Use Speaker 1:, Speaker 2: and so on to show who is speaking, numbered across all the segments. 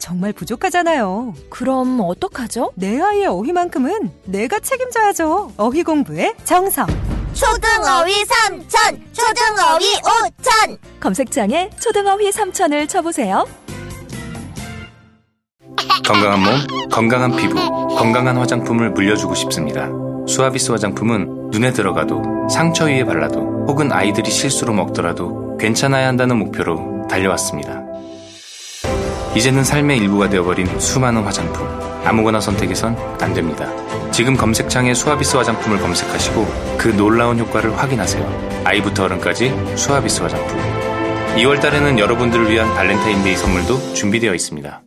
Speaker 1: 정말 부족하잖아요.
Speaker 2: 그럼 어떡하죠?
Speaker 1: 내 아이의 어휘만큼은 내가 책임져야죠. 어휘 공부의 정성.
Speaker 3: 초등어휘 삼천, 초등어휘 오천.
Speaker 2: 검색창에 초등어휘 3천을 쳐보세요.
Speaker 4: 건강한 몸, 건강한 피부, 건강한 화장품을 물려주고 싶습니다. 수아비스 화장품은 눈에 들어가도 상처 위에 발라도 혹은 아이들이 실수로 먹더라도 괜찮아야 한다는 목표로 달려왔습니다. 이제는 삶의 일부가 되어버린 수많은 화장품. 아무거나 선택해선 안 됩니다. 지금 검색창에 수아비스 화장품을 검색하시고 그 놀라운 효과를 확인하세요. 아이부터 어른까지 수아비스 화장품. 2월 달에는 여러분들을 위한 발렌타인데이 선물도 준비되어 있습니다.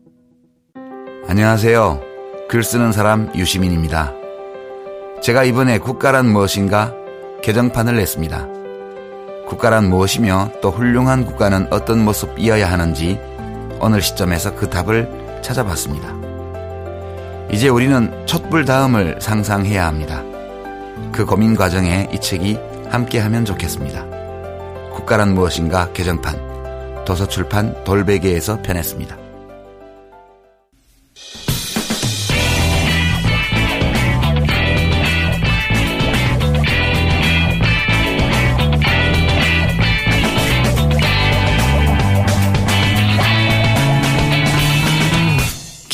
Speaker 5: 안녕하세요. 글 쓰는 사람 유시민입니다. 제가 이번에 국가란 무엇인가 개정판을 냈습니다. 국가란 무엇이며 또 훌륭한 국가는 어떤 모습이어야 하는지 어느 시점에서 그 답을 찾아봤습니다. 이제 우리는 촛불 다음을 상상해야 합니다. 그 고민 과정에 이 책이 함께하면 좋겠습니다. 국가란 무엇인가 개정판 도서출판 돌베개에서 편했습니다.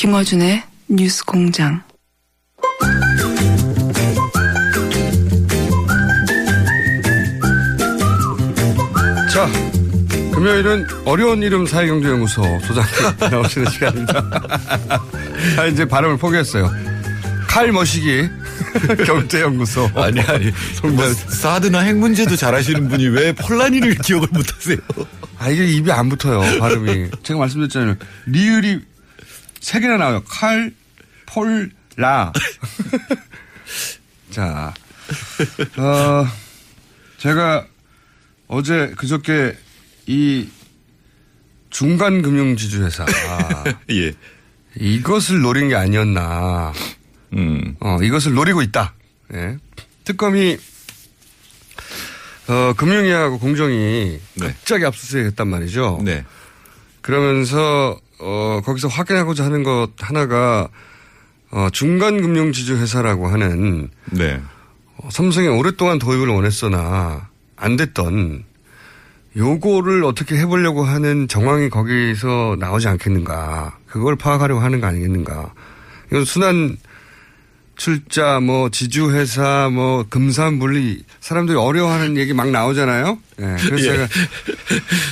Speaker 6: 김어준의 뉴스 공장.
Speaker 7: 자, 금요일은 어려운 이름 사회경제연구소 소장님 나오시는 시간입니다. 아, 이제 발음을 포기했어요. 칼 머시기 경제연구소.
Speaker 8: 아니, 아니. 뭐, 사드나 핵 문제도 잘하시는 분이 왜 폴라니를 기억을 못하세요?
Speaker 7: 아, 이게 입이 안 붙어요, 발음이. 제가 말씀드렸잖아요. 리을이 세 개나 나와요. 칼, 폴, 라. 자, 어, 제가 어제 그저께 이 중간 금융 지주회사.
Speaker 8: 예.
Speaker 7: 이것을 노린 게 아니었나.
Speaker 8: 음.
Speaker 7: 어, 이것을 노리고 있다. 예. 특검이 어, 금융위하고 공정이
Speaker 8: 네.
Speaker 7: 갑자기 압수수색 했단 말이죠.
Speaker 8: 네.
Speaker 7: 그러면서 어, 거기서 확인하고자 하는 것 하나가 어, 중간금융지주회사라고 하는
Speaker 8: 네.
Speaker 7: 어, 삼성이 오랫동안 도입을 원했으나 안 됐던 요거를 어떻게 해보려고 하는 정황이 거기서 나오지 않겠는가. 그걸 파악하려고 하는 거 아니겠는가. 이건 순환 출자, 뭐, 지주회사, 뭐, 금산분리, 사람들이 어려워하는 얘기 막 나오잖아요? 예. 그래서
Speaker 8: 예.
Speaker 7: 제가,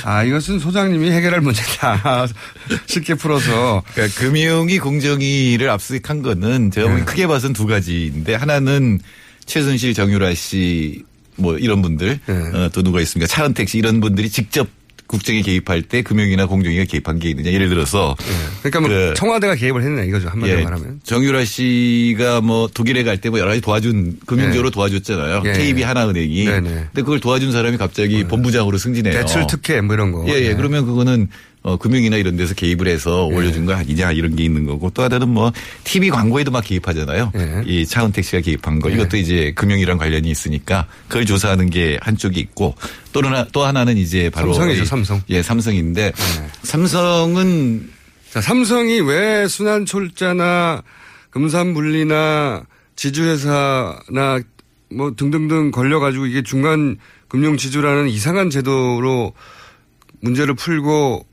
Speaker 7: 아, 이것은 소장님이 해결할 문제다. 쉽게 풀어서.
Speaker 8: 그러니까 금융이 공정위를 압수한 거는 제가 보기
Speaker 7: 네.
Speaker 8: 크게 봐서는 두 가지인데 하나는 최순실, 정유라 씨 뭐 이런 분들
Speaker 7: 네.
Speaker 8: 어, 또 누가 있습니까? 차은택 씨 이런 분들이 직접 국정에 개입할 때 금융이나 공정위가 개입한 게 있느냐. 예를 들어서
Speaker 7: 그러니까 뭐
Speaker 8: 그-
Speaker 7: 청와대가 개입을 했네 이거죠. 한마디로
Speaker 8: 예,
Speaker 7: 말하면.
Speaker 8: 정유라 씨가 뭐 독일에 갈 때 뭐 여러 가지 도와준 금융적으로
Speaker 7: 네.
Speaker 8: 도와줬잖아요.
Speaker 7: 예.
Speaker 8: KB 하나은행이.
Speaker 7: 네네.
Speaker 8: 근데 그걸 도와준 사람이 갑자기 본부장으로 승진해요.
Speaker 7: 대출 특혜 뭐 이런 거.
Speaker 8: 예, 예.
Speaker 7: 네.
Speaker 8: 그러면 그거는 어, 금융이나 이런 데서 개입을 해서
Speaker 7: 예.
Speaker 8: 올려준 거 아니냐 이런 게 있는 거고 또 하나는 뭐 TV 광고에도 막 개입하잖아요.
Speaker 7: 예.
Speaker 8: 이 차은택 씨가 개입한 거
Speaker 7: 예.
Speaker 8: 이것도 이제 금융이랑 관련이 있으니까 그걸 조사하는 게 한쪽이 있고 또 하나 또 하나는 이제 바로
Speaker 7: 삼성이죠,
Speaker 8: 이-
Speaker 7: 삼성.
Speaker 8: 예, 삼성인데
Speaker 7: 네.
Speaker 8: 삼성은
Speaker 7: 자, 삼성이 왜 순환철자나 금산분리나 지주회사나 뭐 등등등 걸려가지고 이게 중간 금융지주라는 이상한 제도로 문제를 풀고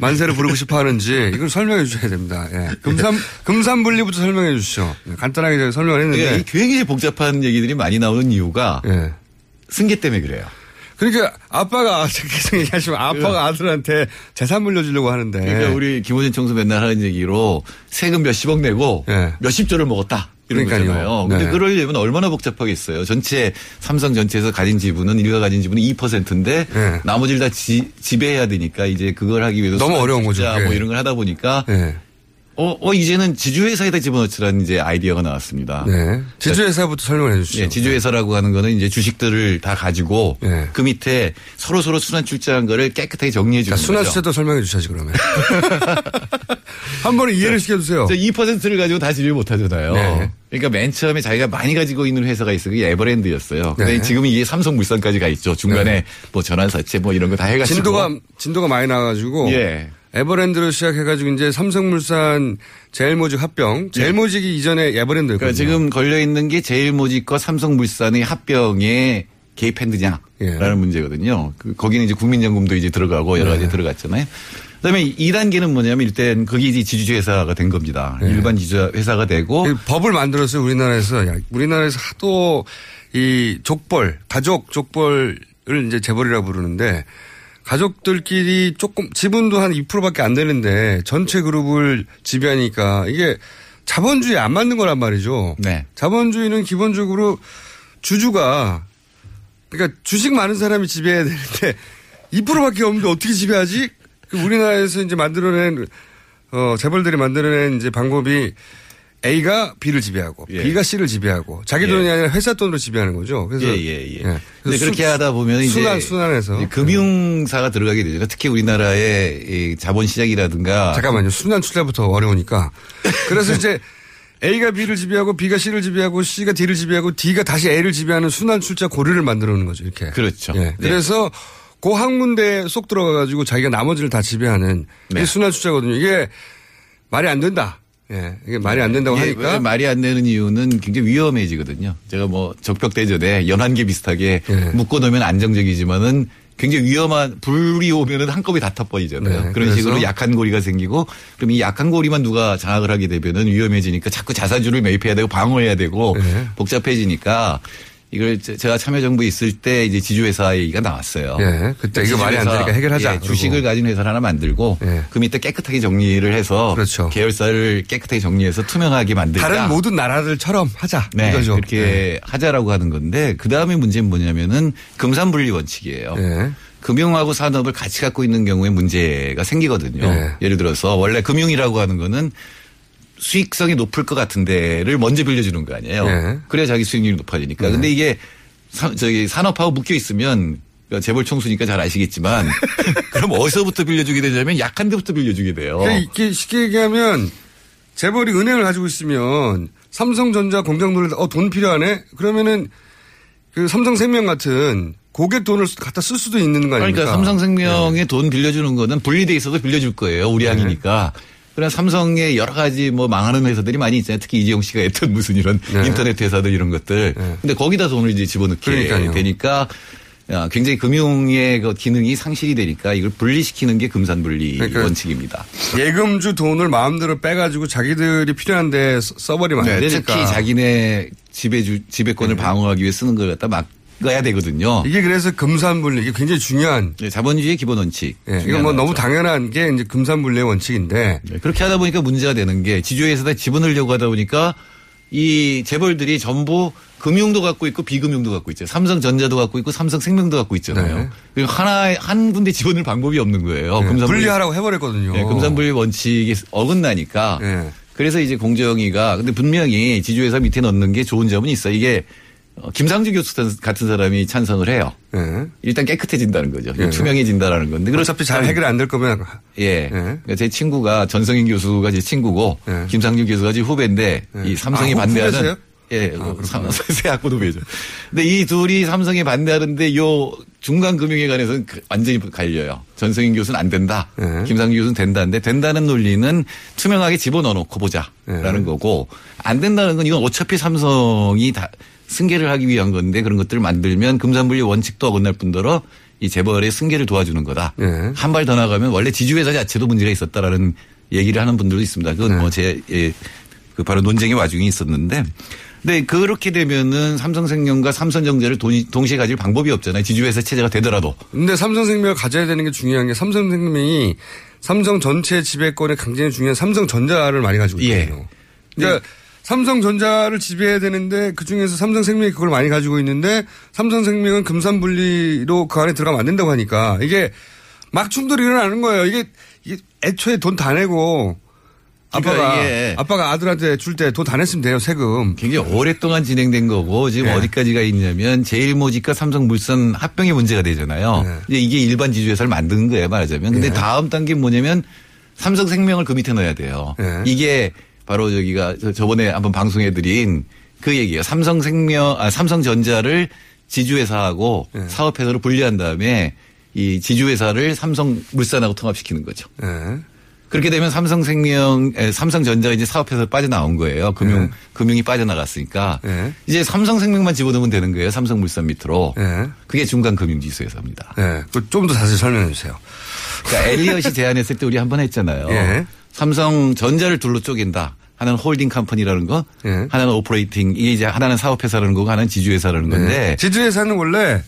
Speaker 7: 만세를 부르고 싶어 하는지 이걸 설명해 주셔야 됩니다. 예. 금산, 금산분리부터 설명해 주시죠. 예, 간단하게 설명을
Speaker 8: 그러니까
Speaker 7: 했는데.
Speaker 8: 이 굉장히 복잡한 얘기들이 많이 나오는 이유가
Speaker 7: 예.
Speaker 8: 승계 때문에 그래요.
Speaker 7: 그러니까 아빠가 계속 얘기하시면 아빠가 아들한테 재산 물려주려고 하는데.
Speaker 8: 그러니까 우리 김호진 총수 맨날 하는 얘기로 세금 몇십억 내고 몇십조를 먹었다.
Speaker 7: 그러니까요.
Speaker 8: 거잖아요. 근데
Speaker 7: 네.
Speaker 8: 그러려면 얼마나 복잡하겠어요. 전체 삼성 전체에서 가진 지분은 일가 가진 지분은 2%인데 나머지를 다 지, 지배해야 되니까 이제 그걸 하기 위해서
Speaker 7: 너무 어려운 거죠.
Speaker 8: 뭐 이런 걸 하다 보니까
Speaker 7: 네.
Speaker 8: 어, 어 이제는 지주회사에다 집어넣자라는 이제 아이디어가 나왔습니다.
Speaker 7: 네. 지주회사부터 설명해 주시죠.
Speaker 8: 예, 지주회사라고 하는 거는 이제 주식들을 다 가지고 그 밑에 서로 서로 순환 출자한 거를 깨끗하게 정리해 주는
Speaker 7: 자, 순환
Speaker 8: 거죠.
Speaker 7: 수제도 설명해 주셔야지 그러면. 한 번에 이해를 시켜주세요.
Speaker 8: 2%를 가지고 다 지배 못 하잖아요.
Speaker 7: 네.
Speaker 8: 그러니까 맨 처음에 자기가 많이 가지고 있는 회사가 있어요. 그게 에버랜드였어요. 근데
Speaker 7: 네.
Speaker 8: 지금은 이게 삼성물산까지 가 있죠. 중간에
Speaker 7: 네.
Speaker 8: 뭐 전환사채 뭐 이런 거 다 해가지고.
Speaker 7: 진도가 진도가 많이 나가지고
Speaker 8: 예.
Speaker 7: 에버랜드로 시작해가지고 이제 삼성물산 제일모직 합병. 제일모직이 이전에 에버랜드였거든요.
Speaker 8: 그러니까 지금 걸려 있는 게 제일모직과 삼성물산의 합병에 개입했느냐라는
Speaker 7: 예.
Speaker 8: 문제거든요. 그 거기는 이제 국민연금도 이제 들어가고 여러 가지
Speaker 7: 네. 들어갔잖아요.
Speaker 8: 그다음에 2단계는 뭐냐면 일단 그게 이제 지주회사가 된 겁니다.
Speaker 7: 네.
Speaker 8: 일반 지주회사가 되고
Speaker 7: 법을 만들었어요 우리나라에서. 야, 우리나라에서 하도 이 족벌 가족 족벌을 이제 재벌이라고 부르는데 가족들끼리 조금 지분도 한 2%밖에 안 되는데 전체 그룹을 지배하니까 이게 자본주의 안 맞는 거란 말이죠.
Speaker 8: 네.
Speaker 7: 자본주의는 기본적으로 주주가 그러니까 주식 많은 사람이 지배해야 되는데 2%밖에 없는데 어떻게 지배하지? 그 우리나라에서 이제 만들어낸 어 재벌들이 만들어낸 이제 방법이 A가 B를 지배하고
Speaker 8: 예.
Speaker 7: B가 C를 지배하고 자기 돈이 아니라 회사 돈으로 지배하는 거죠. 그래서
Speaker 8: 예, 예, 예.
Speaker 7: 예. 수-
Speaker 8: 그렇게 하다 보면 이제
Speaker 7: 순환 순환해서
Speaker 8: 이제 금융사가 들어가게 되잖아요. 특히 우리나라의 이 자본 시장이라든가
Speaker 7: 잠깐만요. 순환 출자부터 어려우니까. 그래서 이제 A가 B를 지배하고 B가 C를 지배하고 C가 D를 지배하고 D가 다시 A를 지배하는 순환 출자 고리를 만들어 놓는 거죠. 이렇게.
Speaker 8: 그렇죠.
Speaker 7: 예.
Speaker 8: 네.
Speaker 7: 그래서 그한 군데 쏙 들어가 가지고 자기가 나머지를 다 지배하는
Speaker 8: 네.
Speaker 7: 이게 순환 출자거든요. 이게 말이 안 된다. 예. 이게 말이 안 된다고
Speaker 8: 이게
Speaker 7: 하니까
Speaker 8: 왜 말이 안 되는 이유는 굉장히 위험해지거든요. 제가 뭐 적벽대전에 연한계 비슷하게
Speaker 7: 예.
Speaker 8: 묶어놓으면 안정적이지만은 굉장히 위험한 불이 오면은 한꺼번에 다 터버리잖아요.
Speaker 7: 네,
Speaker 8: 그런 식으로 약한 고리가 생기고 그럼 이 약한 고리만 누가 장악을 하게 되면은 위험해지니까 자꾸 자사주를 매입해야 되고 방어해야 되고
Speaker 7: 네.
Speaker 8: 복잡해지니까 이걸 제- 제가 참여정부에 있을 때 이제 지주회사 얘기가 나왔어요.
Speaker 7: 예. 그때 이거 말이 안 되니까 해결하자.
Speaker 8: 예, 주식을 가진 회사를 하나 만들고
Speaker 7: 예.
Speaker 8: 그 밑에 깨끗하게 정리를 해서
Speaker 7: 그렇죠.
Speaker 8: 계열사를 깨끗하게 정리해서 투명하게 만들자.
Speaker 7: 다른 모든 나라들처럼 하자.
Speaker 8: 네,
Speaker 7: 이거죠.
Speaker 8: 그렇게
Speaker 7: 예.
Speaker 8: 하자라고 하는 건데 그 다음에 문제는 뭐냐면은 금산분리 원칙이에요.
Speaker 7: 예.
Speaker 8: 금융하고 산업을 같이 갖고 있는 경우에 문제가 생기거든요.
Speaker 7: 네.
Speaker 8: 예를 들어서 원래 금융이라고 하는 거는 수익성이 높을 것 같은 데를 먼저 빌려주는 거 아니에요.
Speaker 7: 네.
Speaker 8: 그래야 자기 수익률이 높아지니까. 근데 이게 사- 저기 산업하고 묶여 있으면 재벌 총수니까 잘 아시겠지만 그럼 어디서부터 빌려주게 되냐면 약한 데부터 빌려주게 돼요.
Speaker 7: 그러니까 쉽게 얘기하면 재벌이 은행을 가지고 있으면 삼성전자 공장 돈을 어, 돈 필요하네? 그러면은 그 삼성생명 같은 고객 돈을 갖다 쓸 수도 있는 거 아닙니까?
Speaker 8: 그러니까 삼성생명에 돈 빌려주는 거는 분리돼 있어도 빌려줄 거예요. 우량이니까. 그래 삼성의 여러 가지 뭐 망하는 회사들이 많이 있잖아요. 특히 이재용 씨가 했던 무슨 이런
Speaker 7: 네.
Speaker 8: 인터넷 회사들 이런 것들. 근데 거기다 돈을 이제 집어넣게
Speaker 7: 그러니까요.
Speaker 8: 되니까 야, 굉장히 금융의 그 기능이 상실이 되니까 이걸 분리시키는 게 금산분리
Speaker 7: 그러니까
Speaker 8: 원칙입니다.
Speaker 7: 예금주 돈을 마음대로 빼가지고 자기들이 필요한데 써- 써버리면 안
Speaker 8: 네,
Speaker 7: 되니까.
Speaker 8: 특히 자기네 지배주 지배권을 방어하기 위해 쓰는 걸 갖다 막 아야 되거든요.
Speaker 7: 이게 그래서 금산분리 이게 굉장히 중요한.
Speaker 8: 네, 자본주의의 기본 원칙.
Speaker 7: 예,
Speaker 8: 중에
Speaker 7: 이건 뭐 너무. 당연한 게 이제 금산분리의 원칙인데.
Speaker 8: 네, 그렇게 하다 보니까 문제가 되는 게 지주회사에다 집어넣으려고 하다 보니까 이 재벌들이 전부 금융도 갖고 있고 비금융도 갖고 있죠. 삼성전자도 갖고 있고 삼성생명도 갖고 있잖아요.
Speaker 7: 네.
Speaker 8: 그리고 하나 한 군데 집어넣을 방법이 없는 거예요.
Speaker 7: 예,
Speaker 8: 금산분리
Speaker 7: 분리하라고 해버렸거든요.
Speaker 8: 네, 금산분리 원칙이 어긋나니까.
Speaker 7: 예.
Speaker 8: 그래서 이제 공정위가 근데 분명히 지주회사 밑에 넣는 게 좋은 점은 있어. 요 이게 어, 김상주 교수 같은 사람이 찬성을 해요.
Speaker 7: 예.
Speaker 8: 일단 깨끗해진다는 거죠.
Speaker 7: 예.
Speaker 8: 투명해진다라는 건데. 그렇-
Speaker 7: 어차피 잘 해결 안 될 거면
Speaker 8: 예. 그러니까 제 친구가 전성인 교수가 제 친구고 김상준 교수가 제 후배인데 이 삼성이
Speaker 7: 아, 후-
Speaker 8: 반대하는
Speaker 7: 후배세요?
Speaker 8: 예, 새 학고 후배죠. 근데 이 둘이 삼성에 반대하는데 요 중간 금융에 관해서는 그- 완전히 갈려요. 전성인 교수는 안 된다. 김상준 교수는 된다는데 된다는 논리는 투명하게 집어넣어 놓고 보자라는 거고 안 된다는 건 이건 어차피 삼성이 다 승계를 하기 위한 건데 그런 것들을 만들면 금산분리 원칙도 어긋날 뿐더러 이 재벌의 승계를 도와주는 거다. 한발 더 나가면 원래 지주회사 자체도 문제가 있었다라는 얘기를 하는 분들도 있습니다. 그건 뭐 제, 예, 그 바로 논쟁의 와중에 있었는데 근데 그렇게 되면은 삼성생명과 삼성전자를 동- 동시에 가질 방법이 없잖아요. 지주회사 체제가 되더라도.
Speaker 7: 근데 삼성생명을 가져야 되는 게 중요한 게 삼성생명이 삼성 전체 지배권의 강제이 중요한 삼성전자를 많이 가지고
Speaker 8: 예.
Speaker 7: 있거든요. 그러니까 삼성전자를 지배해야 되는데 그 중에서 삼성생명이 그걸 많이 가지고 있는데 삼성생명은 금산분리로 그 안에 들어가면 안 된다고 하니까 이게 막 충돌이 일어나는 거예요. 이게, 이게 애초에 돈 다 내고 아빠가
Speaker 8: 그러니까
Speaker 7: 아빠가 아들한테 줄 때 돈 다 냈으면 돼요 세금.
Speaker 8: 굉장히 오랫동안 진행된 거고 지금
Speaker 7: 예.
Speaker 8: 어디까지가 있냐면 제일모직과 삼성물산 합병이 문제가 되잖아요.
Speaker 7: 예.
Speaker 8: 이제 이게 일반 지주회사를 만드는 거예요 말하자면. 근데
Speaker 7: 예.
Speaker 8: 다음 단계 뭐냐면 삼성생명을 그 밑에 넣어야 돼요.
Speaker 7: 예.
Speaker 8: 이게 바로 저기가 저- 저번에 한번 방송해드린 그 얘기예요. 삼성생명, 아, 삼성전자를 지주회사하고
Speaker 7: 예.
Speaker 8: 사업회사로 분리한 다음에 이 지주회사를 삼성물산하고 통합시키는 거죠.
Speaker 7: 예.
Speaker 8: 그렇게 되면 삼성생명, 에, 삼성전자가 이제 사업회사 빠져나온 거예요. 금융,
Speaker 7: 네.
Speaker 8: 금융이 빠져나갔으니까.
Speaker 7: 네.
Speaker 8: 이제 삼성생명만 집어넣으면 되는 거예요. 삼성물산 밑으로.
Speaker 7: 예.
Speaker 8: 그게 중간금융지주회사입니다.
Speaker 7: 예. 좀더 자세히 설명해 주세요.
Speaker 8: 그러니까 엘리엇이 제안했을 때 우리 한 번 했잖아요.
Speaker 7: 예.
Speaker 8: 삼성전자를 둘로 쪼갠다. 하나는 holding company라는 거,
Speaker 7: 예.
Speaker 8: 하나는 operating, 이게 이제 하나는 사업회사라는 거고 하나는 지주회사라는 건데.
Speaker 7: 네. 지주회사는 원래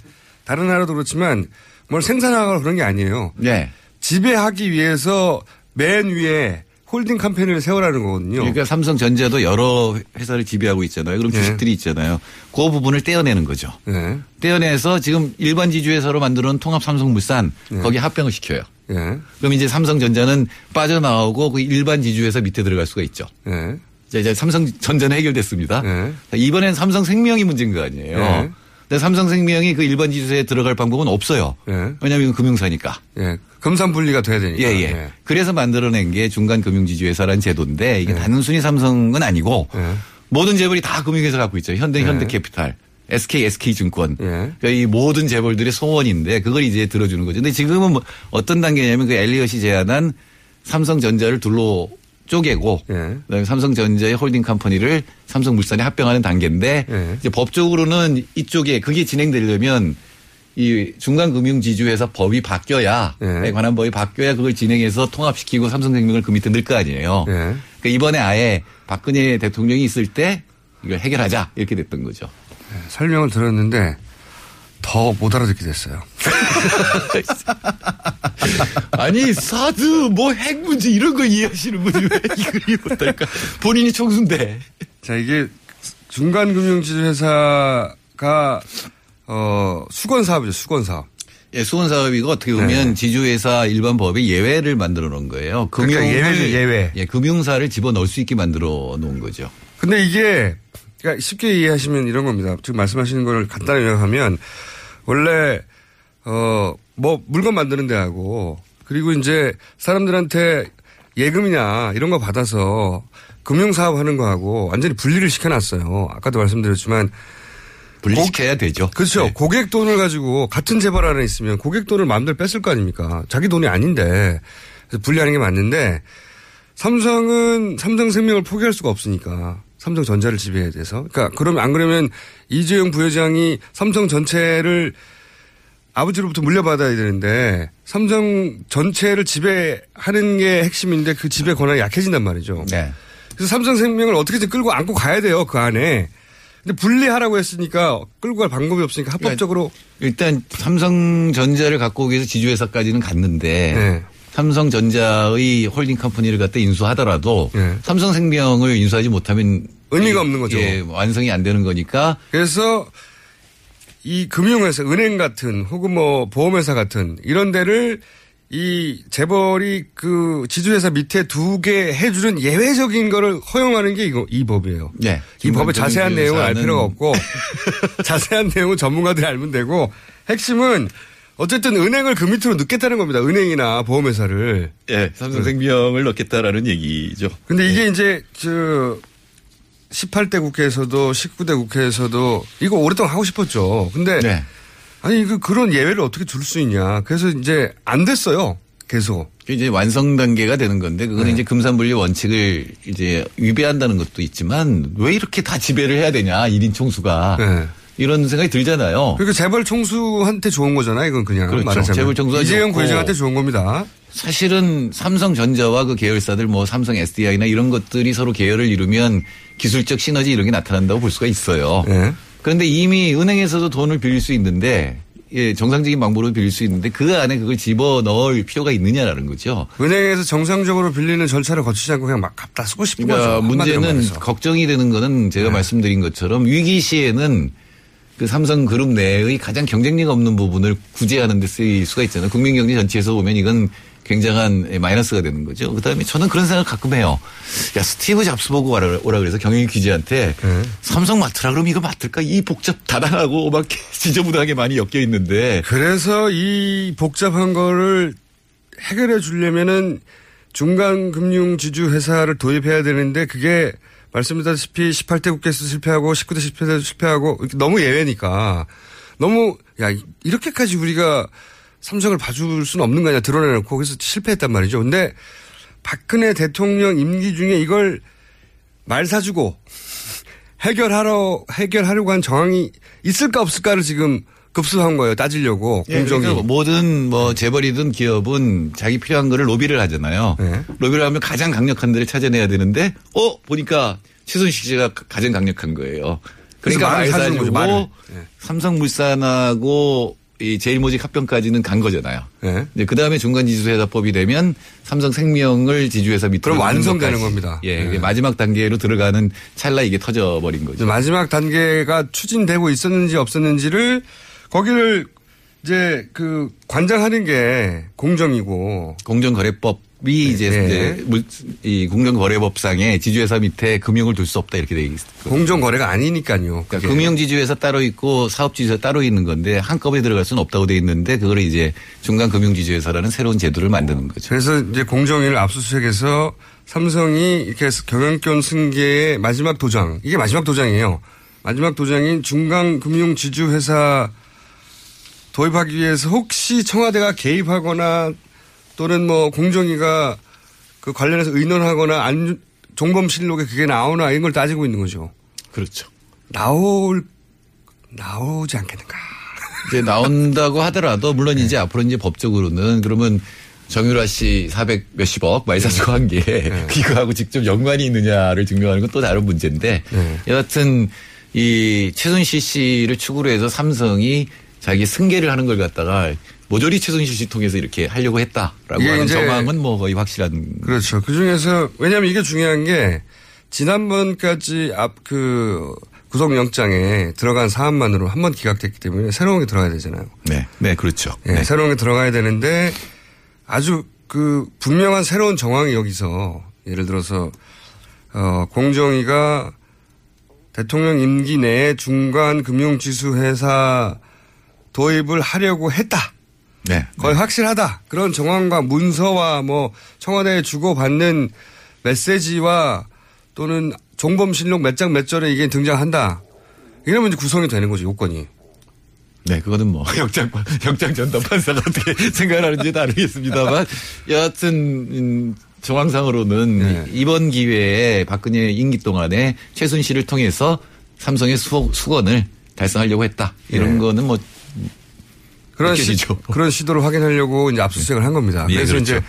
Speaker 7: 다른 나라도 그렇지만 뭘 생산하거나 그런 게 아니에요.
Speaker 8: 네.
Speaker 7: 지배하기 위해서 맨 위에 holding company를 세우라는 거거든요.
Speaker 8: 그러니까 삼성전자도 여러 회사를 지배하고 있잖아요. 그럼
Speaker 7: 예.
Speaker 8: 주식들이 있잖아요. 그 부분을 떼어내는 거죠.
Speaker 7: 예.
Speaker 8: 떼어내서 지금 일반 지주회사로 만들어 놓은 통합 삼성물산
Speaker 7: 예.
Speaker 8: 거기 합병을 시켜요.
Speaker 7: 예.
Speaker 8: 그럼 이제 삼성전자는 빠져나오고 그 일반 지주회사 밑에 들어갈 수가 있죠.
Speaker 7: 예.
Speaker 8: 자, 이제 삼성전자는 해결됐습니다.
Speaker 7: 예.
Speaker 8: 자, 이번엔 삼성생명이 문제인 거 아니에요.
Speaker 7: 예.
Speaker 8: 근데 삼성생명이 그 일반 지주회사에 들어갈 방법은 없어요.
Speaker 7: 예.
Speaker 8: 왜냐하면 금융사니까.
Speaker 7: 예. 금산 분리가 돼야 되니까.
Speaker 8: 예, 예. 그래서 만들어낸 게 중간 금융지주회사라는 제도인데 이게
Speaker 7: 예.
Speaker 8: 단순히 삼성은 아니고
Speaker 7: 예.
Speaker 8: 모든 재벌이 다 금융회사 갖고 있죠. 현대,
Speaker 7: 예.
Speaker 8: 현대캐피탈, SK, SK증권.
Speaker 7: 예.
Speaker 8: 그러니까 이 모든 재벌들의 소원인데 그걸 이제 들어주는 거죠. 근데 지금은 뭐 어떤 단계냐면 그 엘리엇이 제안한 삼성전자를 둘로 쪼개고
Speaker 7: 예.
Speaker 8: 그다음에 삼성전자의 holding company를 삼성물산에 합병하는 단계인데
Speaker 7: 예.
Speaker 8: 이제 법적으로는 이쪽에 그게 진행되려면 이 중간금융지주회사 법이 바뀌어야
Speaker 7: 예.
Speaker 8: 관한 법이 바뀌어야 그걸 진행해서 통합시키고 삼성생명을 그 밑에 넣을 거 아니에요.
Speaker 7: 예.
Speaker 8: 그러니까 이번에 아예 박근혜 대통령이 있을 때 이걸 해결하자 이렇게 됐던 거죠.
Speaker 7: 설명을 들었는데 더 못 알아듣게 됐어요.
Speaker 8: 아니 사드 뭐 핵 문제 이런 거 이해하시는 분이 왜 이걸 이해 못할까? 본인이 총수인데.
Speaker 7: 자, 이게 중간금융지주회사가 어, 수건 사업이죠, 수건 사업.
Speaker 8: 예, 수건 사업이고 어떻게 보면
Speaker 7: 네.
Speaker 8: 지주회사 일반 법에 예외를 만들어 놓은 거예요.
Speaker 7: 그러니까
Speaker 8: 금융을-
Speaker 7: 예외죠, 예외.
Speaker 8: 예, 금융사를 집어 넣을 수 있게 만들어 놓은 거죠.
Speaker 7: 근데 이게 그러니까 쉽게 이해하시면 이런 겁니다. 지금 말씀하시는 걸 간단히 요약하면 원래 어 뭐 물건 만드는 데하고 그리고 이제 사람들한테 예금이나 이런 거 받아서 금융 사업 하는 거하고 완전히 분리를 시켜놨어요. 아까도 말씀드렸지만
Speaker 8: 분리시켜야 되죠.
Speaker 7: 그렇죠.
Speaker 8: 네.
Speaker 7: 고객 돈을 가지고 같은 재벌 안에 있으면 고객 돈을 마음대로 뺐을 거 아닙니까? 자기 돈이 아닌데 그래서 분리하는 게 맞는데 삼성은 삼성생명을 포기할 수가 없으니까 삼성전자를 지배해야 돼서 그러니까 그러면 안 그러면 이재용 부회장이 삼성 전체를 아버지로부터 물려받아야 되는데 삼성 전체를 지배하는 게 핵심인데 그 지배 권한이 약해진단 말이죠.
Speaker 8: 네.
Speaker 7: 그래서 삼성생명을 어떻게든 끌고 안고 가야 돼요 그 안에. 근데 분리하라고 했으니까 끌고 갈 방법이 없으니까 합법적으로
Speaker 8: 일단 삼성전자를 갖고 오기 위해서 지주회사까지는 갔는데
Speaker 7: 네.
Speaker 8: 삼성전자의 holding company를 갖다 인수하더라도
Speaker 7: 네.
Speaker 8: 삼성생명을 인수하지 못하면
Speaker 7: 의미가
Speaker 8: 이-
Speaker 7: 없는 거죠.
Speaker 8: 예, 완성이 안 되는 거니까
Speaker 7: 그래서 이 금융회사, 은행 같은 혹은 뭐 보험회사 같은 이런 데를 이 재벌이 그 지주회사 밑에 두 개 해주는 예외적인 거를 허용하는 게 이거 이 법이에요.
Speaker 8: 네.
Speaker 7: 이 법의 자세한 내용을 알 필요가 없고 자세한 내용은 전문가들이 알면 되고 핵심은 어쨌든 은행을 그 밑으로 넣겠다는 겁니다. 은행이나 보험회사를.
Speaker 8: 예, 삼성생명을 넣겠다라는 얘기죠.
Speaker 7: 근데 이게 이제 저 18대 국회에서도 19대 국회에서도 이거 오랫동안 하고 싶었죠. 근데
Speaker 8: 네.
Speaker 7: 아니 그 그런 예외를 어떻게 줄 수 있냐. 그래서 이제 안 됐어요. 계속.
Speaker 8: 이제 완성 단계가 되는 건데 그거는
Speaker 7: 네.
Speaker 8: 이제 금산분리 원칙을 이제 위배한다는 것도 있지만 왜 이렇게 다 지배를 해야 되냐 1인 총수가
Speaker 7: 네.
Speaker 8: 이런 생각이 들잖아요.
Speaker 7: 그러니까 재벌 총수한테 좋은 거잖아요. 이건 그냥
Speaker 8: 그렇죠.
Speaker 7: 말하자면.
Speaker 8: 재벌 총수가
Speaker 7: 이재용. 부회장한테 좋은 겁니다.
Speaker 8: 사실은 삼성전자와 그 계열사들 뭐 삼성 SDI나 이런 것들이 서로 계열을 이루면 기술적 시너지 이런 게 나타난다고 볼 수가 있어요.
Speaker 7: 네.
Speaker 8: 그런데 이미 은행에서도 돈을 빌릴 수 있는데 예, 정상적인 방법으로 빌릴 수 있는데 그 안에 그걸 집어 넣을 필요가 있느냐라는 거죠.
Speaker 7: 은행에서 정상적으로 빌리는 절차를 거치지 않고 그냥 막 갖다 쓰고 싶은
Speaker 8: 그러니까
Speaker 7: 거죠.
Speaker 8: 문제는. 걱정이 되는 거는 제가 말씀드린 것처럼 위기 시에는 그 삼성 그룹 내의 가장 경쟁력 없는 부분을 구제하는 데 쓰일 수가 있잖아요. 국민 경제 전체에서 보면 이건 굉장한 마이너스가 되는 거죠. 그 다음에 저는 그런 생각 가끔 해요. 야, 스티브 잡스 보고 오라, 오라 그래서 경영 기지한테 삼성 맡으라 그러면 이거 맡을까? 이 복잡 다단하고 막 지저분하게 많이 엮여 있는데.
Speaker 7: 그래서 이 복잡한 거를 해결해 주려면은 중간 금융 지주 회사를 도입해야 되는데 그게 말씀드렸다시피 18대 국회에서 실패하고 19대 실패에서 실패하고 너무 예외니까 너무 야 이렇게까지 우리가 삼성을 봐줄 수는 없는 거 아니야 드러내놓고 그래서 실패했단 말이죠. 근데 박근혜 대통령 임기 중에 이걸 말 사주고 해결하러 해결하려고 한 정황이 있을까 없을까를 지금 급수한 거예요. 따지려고
Speaker 8: 예,
Speaker 7: 공정이.
Speaker 8: 그러니까 모든 뭐 재벌이든 기업은 자기 필요한 거를 로비를 하잖아요.
Speaker 7: 네.
Speaker 8: 로비를 하면 가장 강력한 데를 찾아내야 되는데, 어 보니까 최순실 씨가 가장 강력한 거예요. 그러니까
Speaker 7: 말을.
Speaker 8: 사주고
Speaker 7: 네.
Speaker 8: 삼성물산하고 이 제일모직 합병까지는 간 거잖아요.
Speaker 7: 네.
Speaker 8: 이제 그 다음에 중간 지주회사법이 되면 삼성생명을 지주회사 밑으로
Speaker 7: 그럼 완성되는. 겁니다.
Speaker 8: 예,
Speaker 7: 네.
Speaker 8: 마지막 단계로 들어가는 찰나 이게 터져버린 거죠.
Speaker 7: 마지막 단계가 추진되고 있었는지 없었는지를 거기를 이제 그 관장하는 게 공정이고
Speaker 8: 공정거래법 이 이제,
Speaker 7: 네.
Speaker 8: 이제 물, 이 공정거래법상에 지주회사 밑에 금융을 둘 수 없다 이렇게 돼 있어요.
Speaker 7: 공정거래가 아니니까요.
Speaker 8: 그러니까 금융지주회사 따로 있고 사업지주회사 따로 있는 건데 한꺼번에 들어갈 수는 없다고 돼 있는데 그거를 이제 중간 금융지주회사라는 새로운 제도를 만드는 거죠.
Speaker 7: 그래서 이제 공정위를 압수수색해서 삼성이 이렇게 해서 경영권 승계의 마지막 도장 이게 마지막 도장이에요. 마지막 도장인 중간 금융 지주 회사 도입하기 위해서 혹시 청와대가 개입하거나 또는 뭐 공정위가 그 관련해서 의논하거나 안 종범 실록에 그게 나오나 이런 걸 따지고 있는 거죠.
Speaker 8: 그렇죠.
Speaker 7: 나올 나오지 않겠는가.
Speaker 8: 이제 나온다고 하더라도 물론
Speaker 7: 네.
Speaker 8: 이제 앞으로 이제 법적으로는 그러면 정유라 씨 400 몇십억 많이 사주고 한게
Speaker 7: 네.
Speaker 8: 이거하고 직접 연관이 있느냐를 증명하는 건 또 다른 문제인데
Speaker 7: 네.
Speaker 8: 여하튼 이 최순실 씨를 축으로 해서 삼성이 자기 승계를 하는 걸 갖다가 모조리 최순실 씨 통해서 이렇게 하려고 했다라고 하는 정황은 뭐 거의 확실한
Speaker 7: 그렇죠. 그 중에서 왜냐하면 이게 중요한 게 지난번까지 앞 그 구속영장에 들어간 사안만으로 한 번 기각됐기 때문에 새로운 게 들어가야 되잖아요.
Speaker 8: 네, 네 그렇죠.
Speaker 7: 예,
Speaker 8: 네.
Speaker 7: 새로운 게 들어가야 되는데 아주 그 분명한 새로운 정황이 여기서 예를 들어서 어 공정위가 대통령 임기 내에 중간 금융지수 회사 도입을 하려고 했다.
Speaker 8: 네.
Speaker 7: 거의 확실하다. 그런 정황과 문서와 뭐 청와대에 주고받는 메시지와 또는 종범 실록 몇 장 몇 절에 이게 등장한다. 이러면 이제 구성이 되는 거죠, 요건이.
Speaker 8: 네, 그거는 뭐 영장 영장 전담 판사가 어떻게 생각을 하는지 다르겠습니다만 여하튼 음, 정황상으로는
Speaker 7: 네.
Speaker 8: 이번 기회에 박근혜 임기 동안에 최순실을 통해서 삼성의 수, 수건을 달성하려고 했다. 이런
Speaker 7: 네.
Speaker 8: 거는 뭐
Speaker 7: 그런 시. 그런 시도를 확인하려고 이제 압수수색을 한 겁니다.
Speaker 8: 예,
Speaker 7: 그래서
Speaker 8: 그렇죠.
Speaker 7: 이제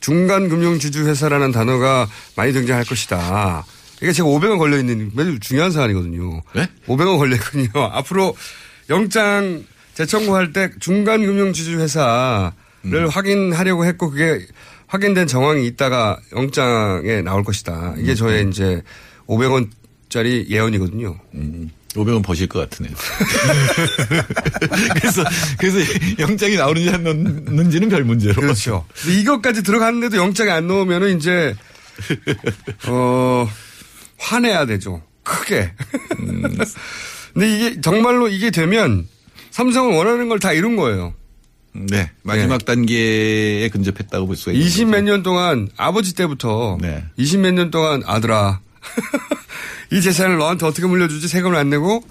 Speaker 7: 중간 금융 지주 회사라는 단어가 많이 등장할 것이다. 이게 제가 500원 걸려 있는 매우 중요한 사안이거든요.
Speaker 8: 네?
Speaker 7: 500원 걸려 있거든요. 앞으로 영장 재청구할 때 중간 금융 지주 회사를
Speaker 8: 음.
Speaker 7: 확인하려고 했고 그게 확인된 정황이 있다가 영장에 나올 것이다. 이게
Speaker 8: 음.
Speaker 7: 저의 이제 500원짜리 예언이거든요.
Speaker 8: 500원 버실 것 같으네요. 그래서 그래서 영장이 나오는지 안 나오는지는 별 문제로.
Speaker 7: 그렇죠. 이것까지 들어갔는데도 영장에 안 넣으면은 이제 어 화내야 되죠. 크게. 근데 이게 정말로 이게 되면 삼성은 원하는 걸 다 이룬 거예요.
Speaker 8: 네, 마지막 단계에 근접했다고 볼 수가 있는
Speaker 7: 20 몇 년 동안 아버지 때부터
Speaker 8: 네.
Speaker 7: 20 몇 년 동안 아들아 이 재산을 너한테 어떻게 물려주지 세금을 안 내고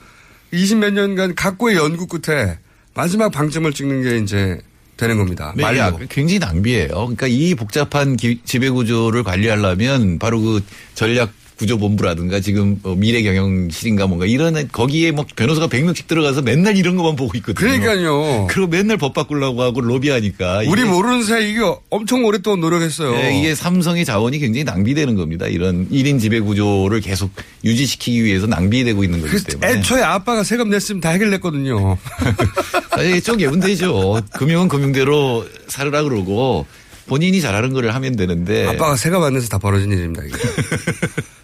Speaker 7: 20몇 년간 각고의 연구 끝에 마지막 방점을 찍는 게 이제 되는 겁니다.
Speaker 8: 네,
Speaker 7: 말로.
Speaker 8: 야, 굉장히 낭비예요. 그러니까 이 복잡한 기- 지배 구조를 관리하려면 바로 그 전략 구조본부라든가 지금 뭐 미래경영실인가 뭔가 이런 거기에 뭐 변호사가 100명씩 들어가서 맨날 이런 것만 보고 있거든요.
Speaker 7: 그러니까요.
Speaker 8: 그리고 맨날 법 바꾸려고 하고 로비하니까.
Speaker 7: 우리 모르는 사이 이게 엄청 오랫동안 노력했어요.
Speaker 8: 네, 이게 삼성의 자원이 굉장히 낭비되는 겁니다. 이런 1인 지배 구조를 계속 유지시키기 위해서 낭비되고 있는 거기
Speaker 7: 그
Speaker 8: 때문에.
Speaker 7: 애초에 아빠가 세금 냈으면 다 해결냈거든요.
Speaker 8: 아니, 쪼개면 되죠. 금융은 금융대로 살으라 그러고 본인이 잘하는 거를 하면 되는데.
Speaker 7: 아빠가 세금 안 내서 다 벌어진 일입니다. 이게.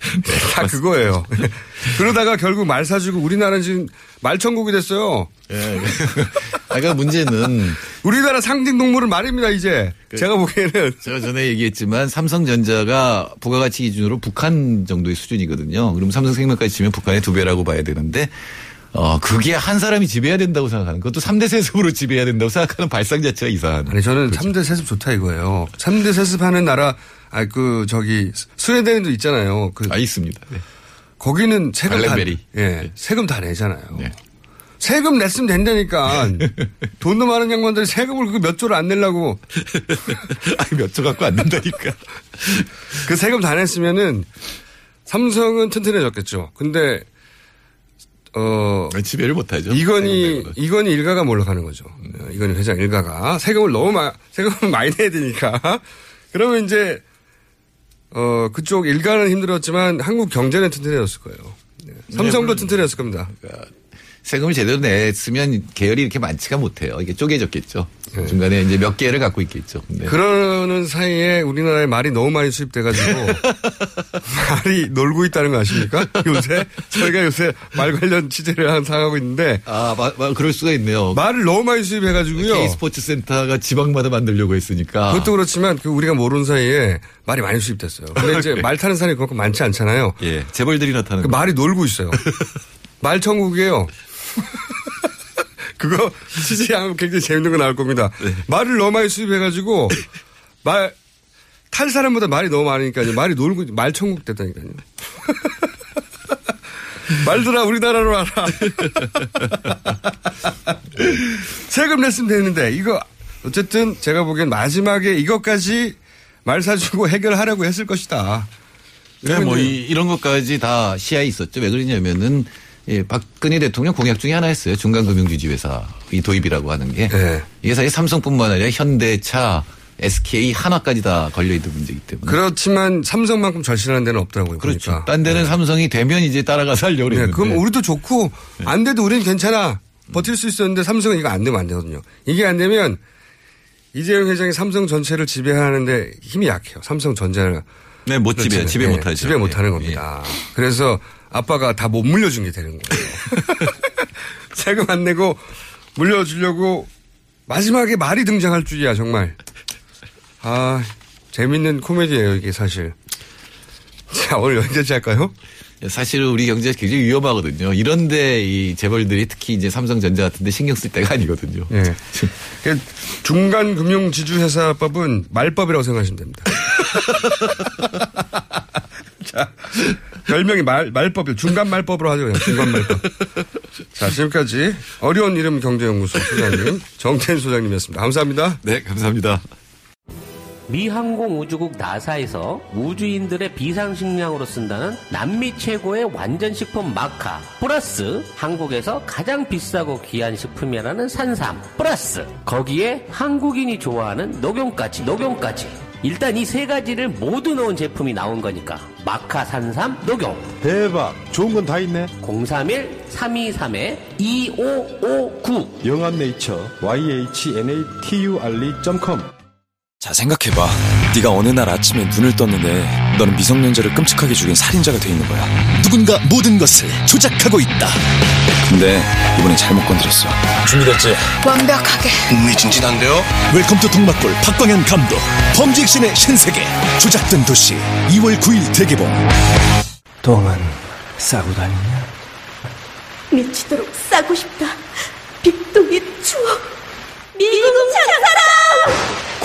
Speaker 7: 다 그거예요. 그러다가 결국 말 사주고 우리나라는 지금 말천국이 됐어요.
Speaker 8: 예. 그러니까 문제는
Speaker 7: 우리나라 상징 동물은 말입니다. 이제 제가 보기에는
Speaker 8: 제가 전에 얘기했지만 삼성전자가 부가가치 기준으로 북한 정도의 수준이거든요. 그럼 삼성생명까지 치면 북한의 두 배라고 봐야 되는데 어 그게 한 사람이 지배해야 된다고 생각하는 그것도 3대 세습으로 지배해야 된다고 생각하는 발상 자체가 이상한.
Speaker 7: 아니 저는 삼 3대 세습 좋다 이거예요. 3대 세습하는 나라 아 그 저기 스웨덴도 있잖아요. 그
Speaker 8: 아 있습니다. 네.
Speaker 7: 거기는 세금 다
Speaker 8: 발렌베리.
Speaker 7: 예, 세금 다 내잖아요. 세금 냈으면 된다니까. 돈도 많은 양반들이 세금을 그 몇 조를 안 내려고.
Speaker 8: 몇조 갖고 안 된다니까.
Speaker 7: 그 세금 다 냈으면은 삼성은 튼튼해졌겠죠. 근데 어
Speaker 8: 지배를 못하죠.
Speaker 7: 이건희 이건희 일가가 몰락하는 거죠. 어, 이건희 회장 일가가 세금을 너무 마, 세금을 많이 내야 되니까 그러면 이제 어 그쪽 일가는 힘들었지만 한국 경제는 튼튼해졌을 거예요. 네. 삼성도 튼튼해졌을 겁니다.
Speaker 8: 세금을 제대로 냈으면 계열이 이렇게 많지가 못해요. 이게 쪼개졌겠죠. 중간에 이제 몇 개를 갖고 있겠죠. 네.
Speaker 7: 그러는 사이에 우리나라에 말이 너무 많이 수입돼가지고 말이 놀고 있다는 거 아십니까? 요새 저희가 요새 말 관련 취재를 항상 하고 있는데
Speaker 8: 아, 마, 마, 그럴 수가 있네요.
Speaker 7: 말을 너무 많이 수입해가지고요.
Speaker 8: K 스포츠 센터가 지방마다 만들려고 했으니까.
Speaker 7: 그것도 그렇지만 그 우리가 모르는 사이에 말이 많이 수입됐어요. 근데 이제 말 타는 사람이 그만큼 많지 않잖아요.
Speaker 8: 예, 재벌들이 나타나는.
Speaker 7: 그 말이 놀고 있어요. 말 천국이에요. 그거 취재하면 굉장히 재밌는 거 나올 겁니다. 말을 너무 많이 수입해가지고 말 탈 사람보다 말이 너무 많으니까요. 말이 놀고 있- 말 천국 됐다니까요. 말들아 우리나라로 와라. 세금 냈으면 되는데 이거 어쨌든 제가 보기엔 마지막에 이것까지 말 사주고 해결하려고 했을 것이다.
Speaker 8: 네, 뭐 이, 이런 것까지 다 시야에 있었죠. 왜 그러냐면은 예, 박근혜 대통령 공약 중에 하나 했어요. 중간금융주지회사 이 도입이라고 하는 게.
Speaker 7: 네.
Speaker 8: 이 회사에 삼성뿐만 아니라 현대차, SK, 하나까지 다 걸려 있는 문제이기 때문에.
Speaker 7: 그렇지만 삼성만큼 절실한 데는 없더라고요.
Speaker 8: 그렇죠.
Speaker 7: 보니까.
Speaker 8: 딴 데는 삼성이 되면 이제 따라가서 하려고
Speaker 7: 네. 그럼 우리도 좋고 안 돼도 우리는 괜찮아. 버틸 수 있었는데 삼성은 이거 안 되면 안 되거든요. 이게 안 되면 이재용 회장이 삼성 전체를 지배하는데 힘이 약해요. 삼성전자를.
Speaker 8: 네, 못 지배, 지배
Speaker 7: 네,
Speaker 8: 못하죠.
Speaker 7: 지배 못하는
Speaker 8: 예,
Speaker 7: 겁니다. 그래서 아빠가 다 못 물려준 게 되는 거예요. 세금 안 내고 물려주려고 마지막에 말이 등장할 줄이야 정말. 아 재밌는 코미디예요 이게 사실. 자 오늘 여기까지 할까요?
Speaker 8: 예, 사실은 우리 경제가 굉장히 위험하거든요. 이런데 이 재벌들이 특히 이제 삼성전자 같은데 신경 쓸 때가 아니거든요.
Speaker 7: 예. 그 중간 금융 지주 회사법은 말법이라고 생각하시면 됩니다. 자, 별명이 말 말법이요. 중간 말법으로 하죠. 중간 말법. 자, 지금까지 어려운 이름 경제연구소 소장님 정태인 소장님이었습니다. 감사합니다.
Speaker 8: 네, 감사합니다.
Speaker 9: 미 항공우주국 나사에서 우주인들의 비상식량으로 쓴다는 남미 최고의 완전식품 마카 플러스 한국에서 가장 비싸고 귀한 식품이라는 산삼 플러스 거기에 한국인이 좋아하는 녹용까지 녹용까지 일단 이 세 가지를 모두 넣은 제품이 나온 거니까. 마카 산삼 녹용.
Speaker 10: 대박. 좋은 건 다 있네.
Speaker 9: 031-323-2559
Speaker 10: 영한네이처 yhnaturi.com
Speaker 11: 자 생각해봐 네가 어느 날 아침에 눈을 떴는데 너는 미성년자를 끔찍하게 죽인 살인자가 돼 있는 거야 누군가 모든 것을 조작하고 있다 근데 이번엔 잘못 건드렸어 준비됐지?
Speaker 12: 완벽하게
Speaker 11: 흥미진진한데요? 웰컴 투 동막골 박광현 감독 범죄 액션의 신세계 조작된 도시 2월 9일 대개봉
Speaker 13: 똥은 싸고 다니냐?
Speaker 14: 미치도록 싸고 싶다. 빅동의 추억. 미국 장사랑!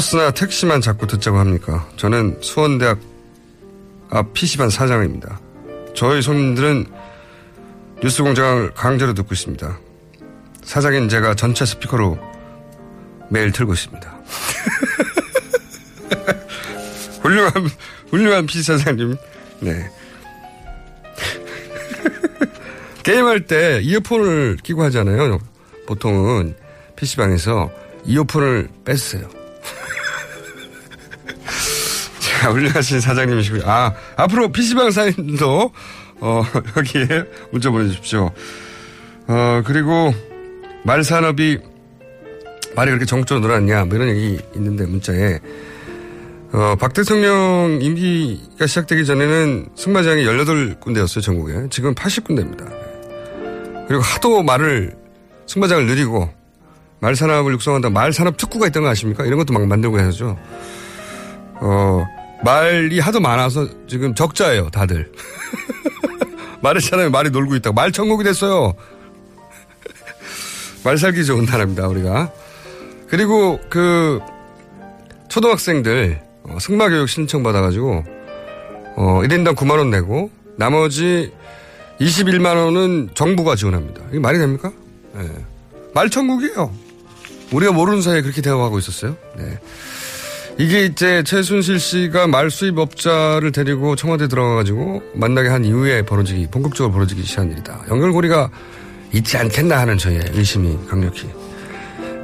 Speaker 7: 버스나 택시만 자꾸 듣자고 합니까? 저는 수원대학 앞 PC반 사장입니다. 저희 손님들은 뉴스공장을 강제로 듣고 있습니다. 사장인 제가 전체 스피커로 매일 틀고 있습니다. 훌륭한, 훌륭한 PC 사장님. 네. 게임할 때 이어폰을 끼고 하잖아요. 보통은 PC방에서 이어폰을 뺐어요. 훌륭하신 사장님이시고요. 아, 앞으로 PC방 사장님도, 어, 여기에 문자 보내주십시오. 어, 그리고 말산업이 말이 그렇게 정적으로 늘었냐, 뭐 이런 얘기 있는데, 문자에. 어, 박 대통령 임기가 시작되기 전에는 승마장이 18군데였어요, 전국에. 지금 80군데입니다. 그리고 하도 말을, 승마장을 늘리고, 말산업을 육성한다. 말산업 특구가 있던 거 아십니까? 이런 것도 막 만들고 해야죠. 어, 말이 하도 많아서 지금 적자예요, 다들. 말했잖아요, 말이 놀고 있다고. 말 천국이 됐어요. 말 살기 좋은 나라입니다, 우리가. 그리고 그, 초등학생들, 어, 승마교육 신청받아가지고, 어, 1인당 9만원 내고, 나머지 21만원은 정부가 지원합니다. 이게 말이 됩니까? 네. 말천국이에요. 우리가 모르는 사이에 그렇게 대화하고 있었어요. 네. 이게 이제 최순실 씨가 말 수입업자를 데리고 청와대 들어가가지고 만나게 한 이후에 벌어지기, 본격적으로 벌어지기 시작한 일이다. 연결고리가 있지 않겠나 하는 저의 의심이 강력히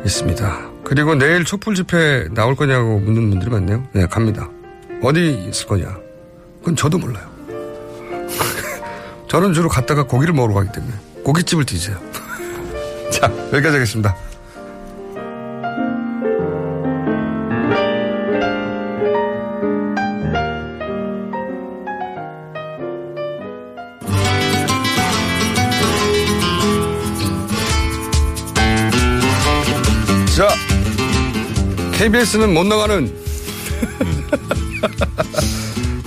Speaker 7: 있습니다. 그리고 내일 촛불 집회 나올 거냐고 묻는 분들이 많네요. 네, 갑니다. 어디 있을 거냐? 그건 저도 몰라요. 저는 주로 갔다가 고기를 먹으러 가기 때문에 고깃집을 뒤져요. 자, 여기까지 하겠습니다. KBS는 못 나가는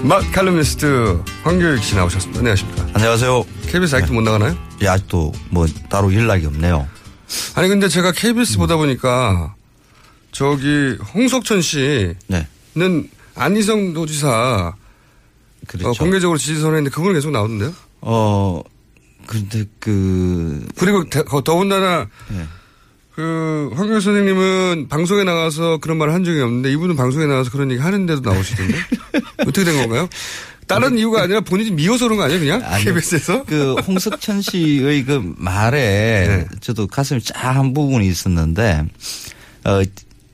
Speaker 7: 맛 칼럼니스트 황교익 씨 나오셨습니다. 안녕하십니까.
Speaker 12: 안녕하세요.
Speaker 7: KBS 아직도 못 나가나요?
Speaker 12: 예, 아직도 뭐 따로 연락이 없네요.
Speaker 7: 아니 근데 제가 KBS 보다 보니까 저기 홍석천 씨는
Speaker 12: 네.
Speaker 7: 안희성 도지사
Speaker 12: 그렇죠.
Speaker 7: 어, 공개적으로 지지 선언했는데 그분 계속 나오던데요?
Speaker 12: 어 근데 그
Speaker 7: 그리고 더군다나
Speaker 12: 네.
Speaker 7: 그 황교익 선생님은 방송에 나가서 그런 말을 한 적이 없는데 이분은 방송에 나가서 그런 얘기 하는데도 나오시던데 어떻게 된 건가요? 다른 이유가 아니라 본인이 미워서 그런 거 아니에요 그냥
Speaker 12: 아니요.
Speaker 7: KBS에서?
Speaker 12: 그 홍석천 씨의 그 말에
Speaker 7: 네.
Speaker 12: 저도 가슴이 짠한 부분이 있었는데 어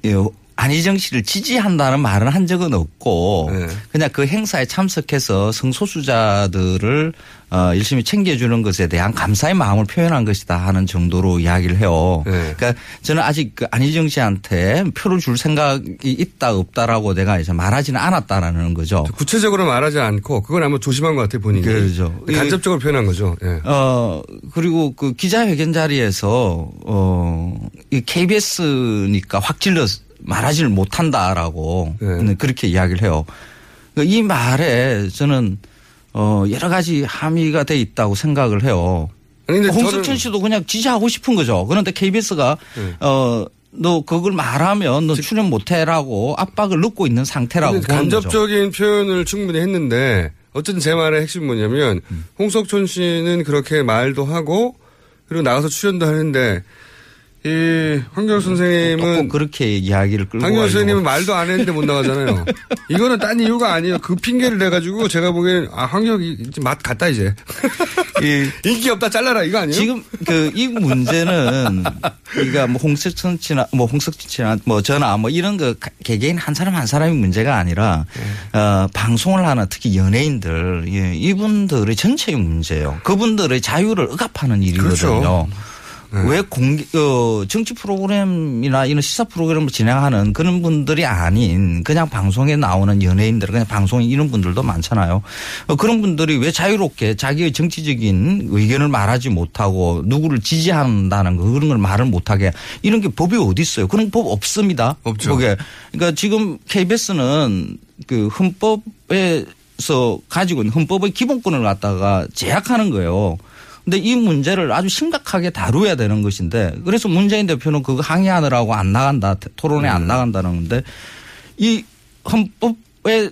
Speaker 12: 이, 안희정 씨를 지지한다는 말은 한 적은 없고
Speaker 7: 네.
Speaker 12: 그냥 그 행사에 참석해서 성소수자들을 어, 열심히 챙겨주는 것에 대한 감사의 마음을 표현한 것이다 하는 정도로 이야기를 해요.
Speaker 7: 네.
Speaker 12: 그러니까 저는 아직 그 안희정 씨한테 표를 줄 생각이 있다 없다라고 내가 이제 말하지는 않았다라는 거죠.
Speaker 7: 구체적으로 말하지 않고 그건 아마 조심한 것 같아요 본인이.
Speaker 12: 그렇죠.
Speaker 7: 간접적으로 표현한 거죠. 예.
Speaker 12: 어, 그리고 그 기자회견 자리에서, 어, 이 KBS니까 확 질러 말하지를 못한다라고
Speaker 7: 네.
Speaker 12: 그렇게 이야기를 해요. 그이 말에 저는 어, 여러 가지 함의가 돼 있다고 생각을 해요. 홍석천 씨도 그냥 지지하고 싶은 거죠. 그런데 KBS가
Speaker 7: 네.
Speaker 12: 어, 너 그걸 말하면 너 출연 못해라고 압박을 넣고 있는 상태라고.
Speaker 7: 간접적인 표현을 충분히 했는데 어쨌든 제 말의 핵심이 뭐냐면
Speaker 12: 음.
Speaker 7: 홍석천 씨는 그렇게 말도 하고 그리고 나가서 출연도 하는데 이 황경 선생님은
Speaker 12: 꼭 그렇게 이야기를 끌고
Speaker 7: 황경. 선생님은 말도 안 했는데 못 나가잖아요. 이거는 딴 이유가 아니에요. 그 핑계를 대가지고 제가 보기엔 아 이제 맛 갔다 이제 인기 없다 잘라라 이거 아니에요?
Speaker 12: 지금 그 이 문제는 우리가 뭐 홍석천 씨나 뭐 홍석천 씨나 뭐 저나 뭐 이런 그 가- 개개인 한 사람 한 사람의 문제가 아니라
Speaker 7: 네.
Speaker 12: 어 방송을 하는 특히 연예인들 예, 이분들의 전체의 문제예요. 그분들의 자유를 억압하는 일이거든요.
Speaker 7: 그렇죠.
Speaker 12: 왜 공개, 어, 정치 프로그램이나 이런 시사 프로그램을 진행하는 그런 분들이 아닌 그냥 방송에 나오는 연예인들, 그냥 방송에 이런 분들도 많잖아요. 어, 그런 분들이 왜 자유롭게 자기의 정치적인 의견을 말하지 못하고 누구를 지지한다는 거 그런 걸 말을 못하게 이런 게 법이 어디 있어요? 그런 법 없습니다.
Speaker 7: 없죠.
Speaker 12: 그게. 그러니까 지금 KBS는 그 헌법에 서 가지고 있는 헌법의 기본권을 갖다가 제약하는 거예요. 근데 이 문제를 아주 심각하게 다루어야 되는 것인데 그래서 문재인 대표는 그거 항의하느라고 안 나간다 토론에 안 나간다는 건데 이 헌법에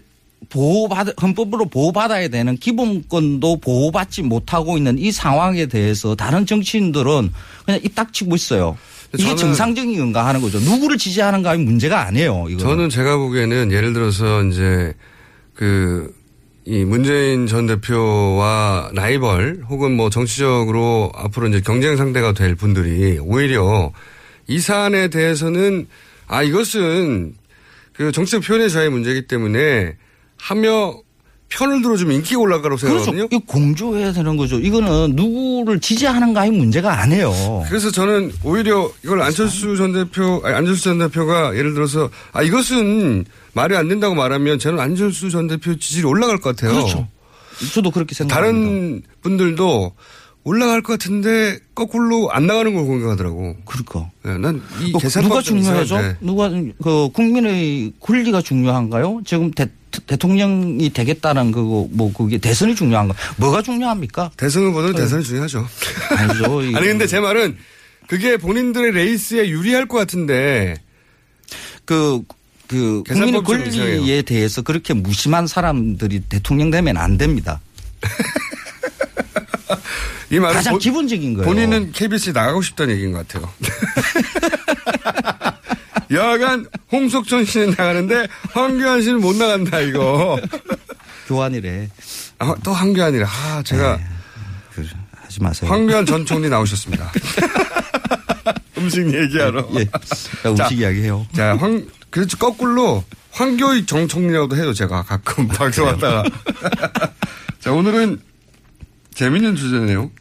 Speaker 12: 보호받 헌법으로 보호받아야 되는 기본권도 보호받지 못하고 있는 이 상황에 대해서 다른 정치인들은 그냥 입 닥치고 있어요. 이게 정상적인 건가 하는 거죠. 누구를 지지하는가 문제가 아니에요. 이거
Speaker 7: 저는 제가 보기에는 예를 들어서 이제 그 이 문재인 전 대표와 라이벌 혹은 뭐 정치적으로 앞으로 이제 경쟁 상대가 될 분들이 오히려 이 사안에 대해서는 아 이것은 그 정치적 표현의 자유의 문제이기 때문에 하며 편을 들어주면 인기가 올라가라고 생각하거든요.
Speaker 12: 그렇죠. 공조해야 되는 거죠. 이거는 누구를 지지하는가의 문제가 아니에요.
Speaker 7: 그래서 저는 오히려 이걸 안철수 전 대표, 아니, 안철수 전 대표가 예를 들어서 아 이것은 말이 안 된다고 말하면 저는 안철수 전 대표 지지율이 올라갈 것 같아요.
Speaker 12: 그렇죠. 저도 그렇게 생각합니다.
Speaker 7: 다른 분들도 올라갈 것 같은데 거꾸로 안 나가는 걸 공격하더라고.
Speaker 12: 그러니까.
Speaker 7: 난이
Speaker 12: 어,
Speaker 7: 계산
Speaker 12: 누가 중요하죠? 누가 그 국민의 권리가 중요한가요? 지금 대, 대통령이 되겠다는 그거 뭐 그게 대선이 중요한가? 뭐가 중요합니까?
Speaker 7: 대선후보는 대선이 중요하죠.
Speaker 12: 아니죠.
Speaker 7: 아니 근데 제 말은 그게 본인들의 레이스에 유리할 것 같은데
Speaker 12: 그, 그 국민의 권리에 대해서 그렇게 무심한 사람들이 대통령 되면 안 됩니다.
Speaker 7: 이 말은
Speaker 12: 가장
Speaker 7: 본-
Speaker 12: 기본적인 거예요.
Speaker 7: 본인은 KBS에 나가고 싶다는 얘기인 것 같아요. 여하간 홍석천 씨는 나가는데 황교안 씨는 못 나간다 이거.
Speaker 12: 교환이래.
Speaker 7: 아, 또 황교안이라. 아 제가
Speaker 12: 그, 하지 마세요.
Speaker 7: 황교안 전 총리 나오셨습니다. 음식 얘기하러.
Speaker 12: 예. 자, 음식 이야기해요.
Speaker 7: 자, 황, 그렇지, 거꾸로 황교익 정 총리라고도 해요, 제가 가끔 방송하다가. 자, 오늘은 재밌는 주제네요.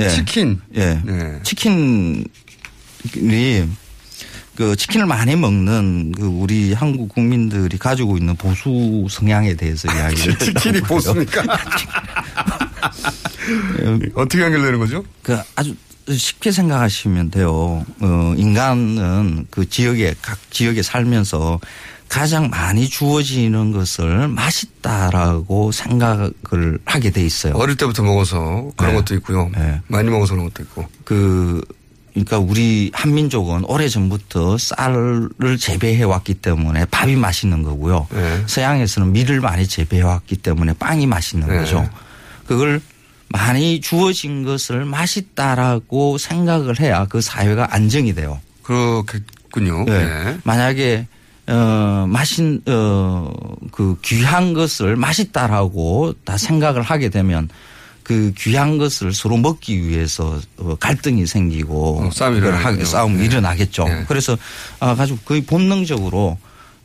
Speaker 12: 예.
Speaker 7: 치킨.
Speaker 12: 예.
Speaker 7: 네.
Speaker 12: 치킨이 그 치킨을 많이 먹는 그 우리 한국 국민들이 가지고 있는 보수 성향에 대해서 이야기를
Speaker 7: 치킨이. 보수니까. 어떻게 연결되는 거죠?
Speaker 12: 그 아주 쉽게 생각하시면 돼요. 어, 인간은 그 지역에 각 지역에 살면서 가장 많이 주어지는 것을 맛있다라고 생각을 하게 돼 있어요.
Speaker 7: 어릴 때부터 먹어서 그런
Speaker 12: 네.
Speaker 7: 것도 있고요.
Speaker 12: 네.
Speaker 7: 많이 먹어서 그런 것도 있고.
Speaker 12: 그 그러니까 우리 한민족은 오래 전부터 쌀을 재배해 왔기 때문에 밥이 맛있는 거고요.
Speaker 7: 네.
Speaker 12: 서양에서는 밀을 많이 재배해 왔기 때문에 빵이 맛있는
Speaker 7: 네.
Speaker 12: 거죠. 그걸 많이 주어진 것을 맛있다라고 생각을 해야 그 사회가 안정이 돼요.
Speaker 7: 그렇겠군요.
Speaker 12: 네.
Speaker 7: 네.
Speaker 12: 만약에 어 맛인 어그 귀한 것을 맛있다라고 다 생각을 하게 되면 그 귀한 것을 서로 먹기 위해서 어, 갈등이 생기고
Speaker 7: 어, 일어나겠죠.
Speaker 12: 싸움이
Speaker 7: 네.
Speaker 12: 일어나겠죠.
Speaker 7: 네.
Speaker 12: 그래서 아 가지고 거의 본능적으로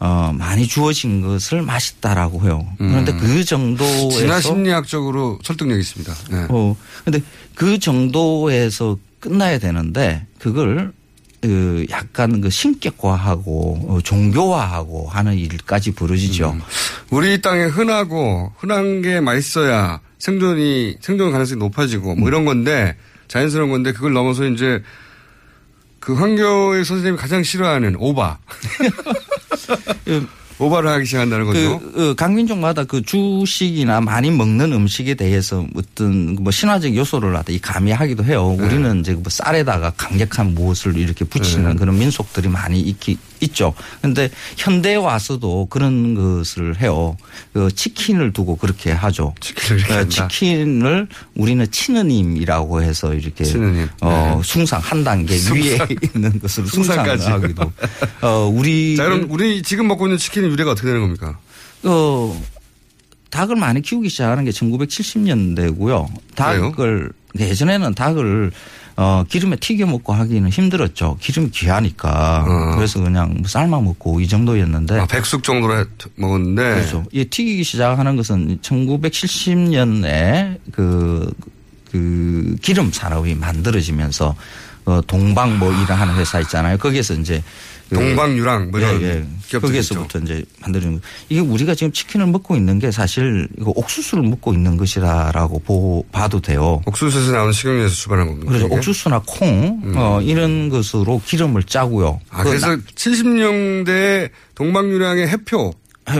Speaker 12: 어 많이 주어진 것을 맛있다라고 해요. 그런데
Speaker 7: 음.
Speaker 12: 그 정도에서
Speaker 7: 진화 심리학적으로 설득력 있습니다. 네.
Speaker 12: 어, 근데 그 정도에서 끝나야 되는데 그걸 그 약간 그 신격화하고 어, 종교화하고 하는 일까지 벌어지죠.
Speaker 7: 음. 우리 땅에 흔하고 흔한 게 맛있어야 생존이 생존 가능성이 높아지고 뭐 이런 건데 자연스러운 건데 그걸 넘어서 이제 그 황교의 선생님이 가장 싫어하는 오바. 오바를 하기 시작한다는 거죠.
Speaker 12: 그, 어, 각 민족마다 그 주식이나 많이 먹는 음식에 대해서 어떤 뭐 신화적 요소를 갖다 이 가미하기도 해요.
Speaker 7: 네.
Speaker 12: 우리는 이제 뭐 쌀에다가 강력한 무엇을 이렇게 붙이는
Speaker 7: 네.
Speaker 12: 그런 민속들이 많이 있기, 있죠. 그런데 현대에 와서도 그런 것을 해요. 그 치킨을 두고 그렇게 하죠.
Speaker 7: 치킨을 한다.
Speaker 12: 치킨을 우리는 치느님이라고 해서 이렇게
Speaker 7: 치느님.
Speaker 12: 어,
Speaker 7: 네.
Speaker 12: 숭상 한 단계 위에
Speaker 7: 숭상.
Speaker 12: 있는 것을
Speaker 7: 숭상까지.
Speaker 12: 하기도. 어, 우리
Speaker 7: 자, 그럼 우리 지금 먹고 있는 치킨의 유래가 어떻게 되는 겁니까?
Speaker 12: 어, 닭을 많이 키우기 시작하는 게 1970년대고요. 닭을 예전에는 닭을 어, 기름에 튀겨 먹고 하기는 힘들었죠. 기름이 귀하니까.
Speaker 7: 어.
Speaker 12: 그래서 그냥 뭐 삶아 먹고 이 정도였는데.
Speaker 7: 아, 백숙 정도로 해- 먹었는데.
Speaker 12: 그렇죠. 이 튀기기 시작하는 것은 1970년에 그, 그 기름 산업이 만들어지면서 어, 동방 뭐 일하는 회사 있잖아요. 거기에서 이제 그
Speaker 7: 동방유랑 뭐 이런
Speaker 12: 예, 예. 거기에서부터 이제 만들어진 거. 이게 우리가 지금 치킨을 먹고 있는 게 사실 이거 옥수수를 먹고 있는 것이라고 보, 봐도 돼요.
Speaker 7: 옥수수에서 나오는 식용유에서 출발한 겁니다.
Speaker 12: 그래서? 옥수수나 콩 어, 이런 것으로 기름을 짜고요.
Speaker 7: 아, 그래서 70년대 동방유랑의 해표.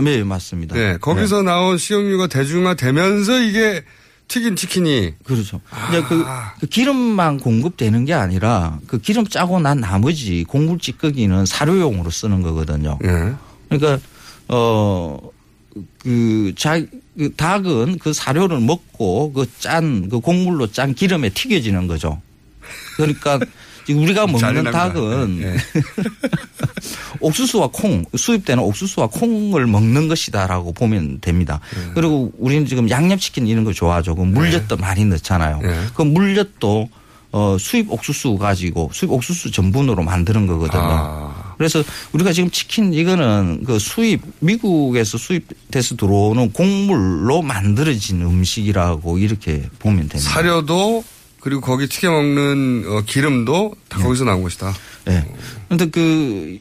Speaker 12: 네, 맞습니다.
Speaker 7: 네, 거기서 나온 식용유가 대중화되면서 이게 튀긴 치킨이
Speaker 12: 그렇죠. 이제 그, 그 기름만 공급되는 게 아니라 그 기름 짜고 난 나머지 곡물 찌꺼기는 사료용으로 쓰는 거거든요.
Speaker 7: 예.
Speaker 12: 그러니까 어그 자, 그 닭은 그 사료를 먹고 그 짠 그 곡물로 짠 기름에 튀겨지는 거죠. 그러니까 지금 우리가 먹는. 닭은
Speaker 7: 예.
Speaker 12: 옥수수와 콩 수입되는 옥수수와 콩을 먹는 것이다라고 보면 됩니다.
Speaker 7: 예.
Speaker 12: 그리고 우리는 지금 양념치킨 이런 거 좋아하죠. 그 물엿도 많이 넣잖아요.
Speaker 7: 예.
Speaker 12: 그 물엿도 어 수입 옥수수 가지고 수입 옥수수 전분으로 만드는 거거든요.
Speaker 7: 아.
Speaker 12: 그래서 우리가 지금 치킨 이거는 그 수입 미국에서 수입돼서 들어오는 곡물로 만들어진 음식이라고 이렇게 보면 됩니다.
Speaker 7: 사료도 그리고 거기 튀겨 먹는 어, 기름도 다 거기서 나온 것이다.
Speaker 12: 예. 그런데 그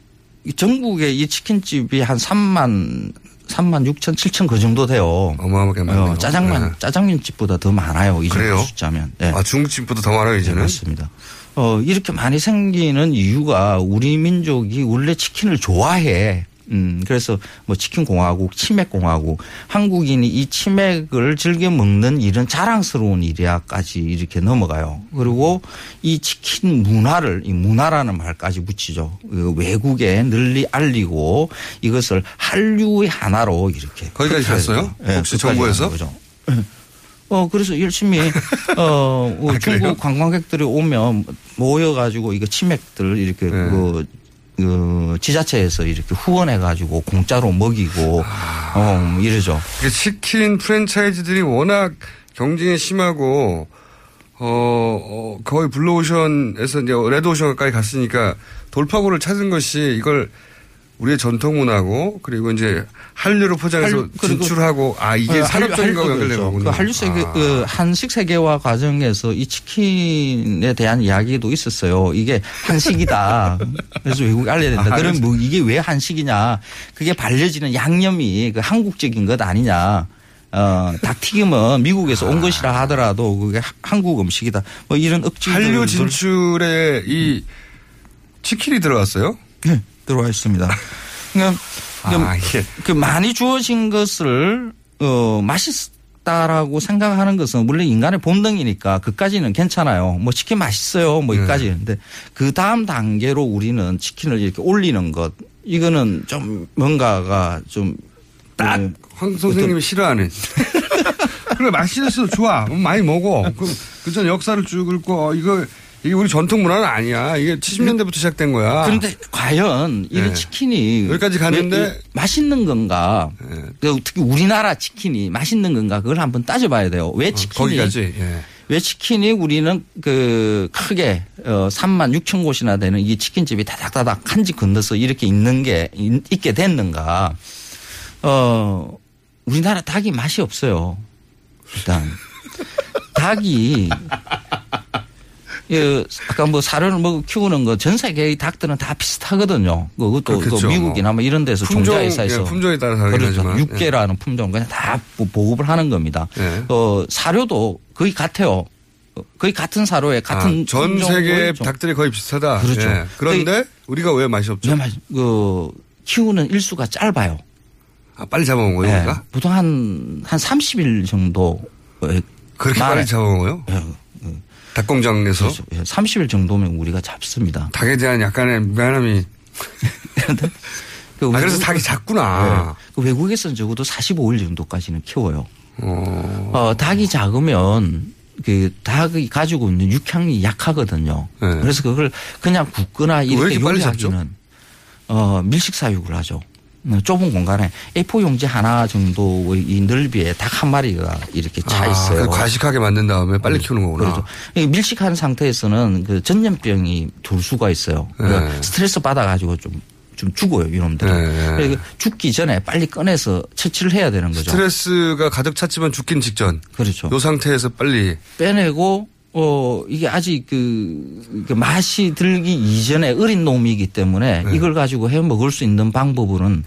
Speaker 12: 전국에 이 치킨집이 한 3만 3만 6천 7천 그 정도 돼요.
Speaker 7: 어마어마하게 많네요.
Speaker 12: 어, 짜장면
Speaker 7: 네.
Speaker 12: 짜장면 집보다 더 많아요. 이 정도
Speaker 7: 그래요?
Speaker 12: 숫자면. 예.
Speaker 7: 아, 중국집보다 더 많아요, 이제는?
Speaker 12: 네, 맞습니다. 어, 이렇게 많이 생기는 이유가 우리 민족이 원래 치킨을 좋아해. 음, 그래서 뭐 치킨 공화국, 치맥 공화국, 한국인이 이 치맥을 즐겨 먹는 일은 자랑스러운 일이야까지 이렇게 넘어가요. 그리고 이 치킨 문화를 이 문화라는 말까지 붙이죠. 그 외국에 널리 알리고 이것을 한류의 하나로 이렇게
Speaker 7: 거기까지 갔어요?
Speaker 12: 돼요.
Speaker 7: 혹시 정부에서?
Speaker 12: 어, 그래서 열심히, 어, 어,
Speaker 7: 아, 그래요?
Speaker 12: 중국 관광객들이 오면 모여 가지고 이거 치맥들 이렇게
Speaker 7: 네.
Speaker 12: 그, 그 지자체에서 이렇게 후원해 가지고 공짜로 먹이고,
Speaker 7: 아.
Speaker 12: 어, 이러죠.
Speaker 7: 이게 치킨 프랜차이즈들이 워낙 경쟁이 심하고 어, 어, 거의 블루오션에서 이제 레드오션까지 갔으니까 돌파구를 찾은 것이 이걸 우리의 전통 문화고 그리고 이제 한류로 포장해서 진출하고 아 이게
Speaker 12: 어,
Speaker 7: 산업적인 거. 거군요.
Speaker 12: 그 한류 세계,
Speaker 7: 아.
Speaker 12: 그 한식 세계화 과정에서 이 치킨에 대한 이야기도 있었어요. 이게 한식이다. 그래서 외국에 알려야 된다.
Speaker 7: 아,
Speaker 12: 그럼 뭐 이게 왜 한식이냐. 그게 발려지는 양념이 그 한국적인 것 아니냐. 어, 닭튀김은 미국에서 온 것이라 하더라도 그게 하- 한국 음식이다. 뭐 이런 억지들.
Speaker 7: 한류 진출에 이 치킨이 들어갔어요?
Speaker 12: 네, 들어와 있습니다. 그러니까
Speaker 7: 아, 이게
Speaker 12: 그 많이 주어진 것을 어 맛있다라고 생각하는 것은 원래 인간의 본능이니까 그까지는 괜찮아요. 뭐 치킨 맛있어요. 뭐
Speaker 7: 네.
Speaker 12: 이까지. 근데 그 다음 단계로 우리는 치킨을 이렇게 올리는 것 이거는 좀 뭔가가
Speaker 7: 좀딱
Speaker 12: 네.
Speaker 7: 황 선생님이 싫어하는. 그래 맛있어 좋아 많이 먹어. 그전 역사를 쭉 읽고 어, 이거 이게 우리 전통 문화는 아니야. 이게 70년대부터 시작된 거야.
Speaker 12: 그런데 과연 이런
Speaker 7: 네.
Speaker 12: 치킨이
Speaker 7: 여기까지 갔는데
Speaker 12: 왜- 맛있는 건가? 그 특히 우리나라 치킨이 맛있는 건가? 그걸 한번 따져봐야 돼요. 왜 치킨이
Speaker 7: 거기까지. 예.
Speaker 12: 왜 치킨이 우리는 그 크게 어 3만 6천 곳이나 되는 이 치킨집이 다닥다닥 한 집 건너서 이렇게 있는 게 있- 있게 됐는가? 어 우리나라 닭이 맛이 없어요. 일단 닭이 예, 아까 뭐 사료를 먹고 키우는 거 전 세계의 닭들은 다 비슷하거든요. 그것도 또
Speaker 7: 그렇겠죠.
Speaker 12: 미국이나 뭐 이런 데서
Speaker 7: 품종,
Speaker 12: 종자회사에서
Speaker 7: 예, 품종에 따라 다르긴
Speaker 12: 그렇죠.
Speaker 7: 하지만,
Speaker 12: 육계라는 품종 그냥 다 보- 보급을 하는 겁니다.
Speaker 7: 예.
Speaker 12: 어, 사료도 거의 같아요. 어, 거의 같은 사료에 같은
Speaker 7: 아, 전 세계
Speaker 12: 좀-
Speaker 7: 닭들이 거의 비슷하다.
Speaker 12: 그렇죠.
Speaker 7: 예. 그런데 우리가 왜 맛이 없죠?
Speaker 12: 왜 맛- 그 키우는 일수가 짧아요.
Speaker 7: 아, 빨리 잡아먹어요,
Speaker 12: 예,
Speaker 7: 우리가?
Speaker 12: 보통 한, 한 30일 정도.
Speaker 7: 그렇게
Speaker 12: 만에.
Speaker 7: 빨리 잡아먹어요? 닭공장에서?
Speaker 12: 그렇죠. 예, 30일 정도면 우리가 잡습니다.
Speaker 7: 닭에 대한 약간의 미안함이.
Speaker 12: 그
Speaker 7: 아, 그래서 닭이 작구나.
Speaker 12: 네. 그 외국에서는 적어도 45일 정도까지는 키워요.
Speaker 7: 어.
Speaker 12: 어, 닭이 작으면 그 닭이 가지고 있는 육향이 약하거든요.
Speaker 7: 네.
Speaker 12: 그래서 그걸 그냥 굽거나
Speaker 7: 왜
Speaker 12: 이렇게? 요리하기는 어, 밀식 사육을 하죠. 어, 좁은 공간에 A4 용지 하나 정도의 이 넓이에 닭 한 마리가 이렇게 차
Speaker 7: 아,
Speaker 12: 있어요.
Speaker 7: 그걸 과식하게 만든 다음에 빨리 키우는 거구나.
Speaker 12: 그렇죠. 이 밀식한 상태에서는 그 전염병이 돌 수가 있어요. 그러니까
Speaker 7: 네.
Speaker 12: 스트레스 받아가지고 좀, 좀 죽어요, 이놈들은.
Speaker 7: 네.
Speaker 12: 그러니까 죽기 전에 빨리 꺼내서 처치를 해야 되는 거죠.
Speaker 7: 스트레스가 가득 찼지만 죽긴 직전.
Speaker 12: 그렇죠.
Speaker 7: 요 상태에서 빨리.
Speaker 12: 빼내고 어, 이게 아직 그, 그 맛이 들기 이전에 어린 놈이기 때문에
Speaker 7: 네.
Speaker 12: 이걸 가지고 해 먹을 수 있는 방법은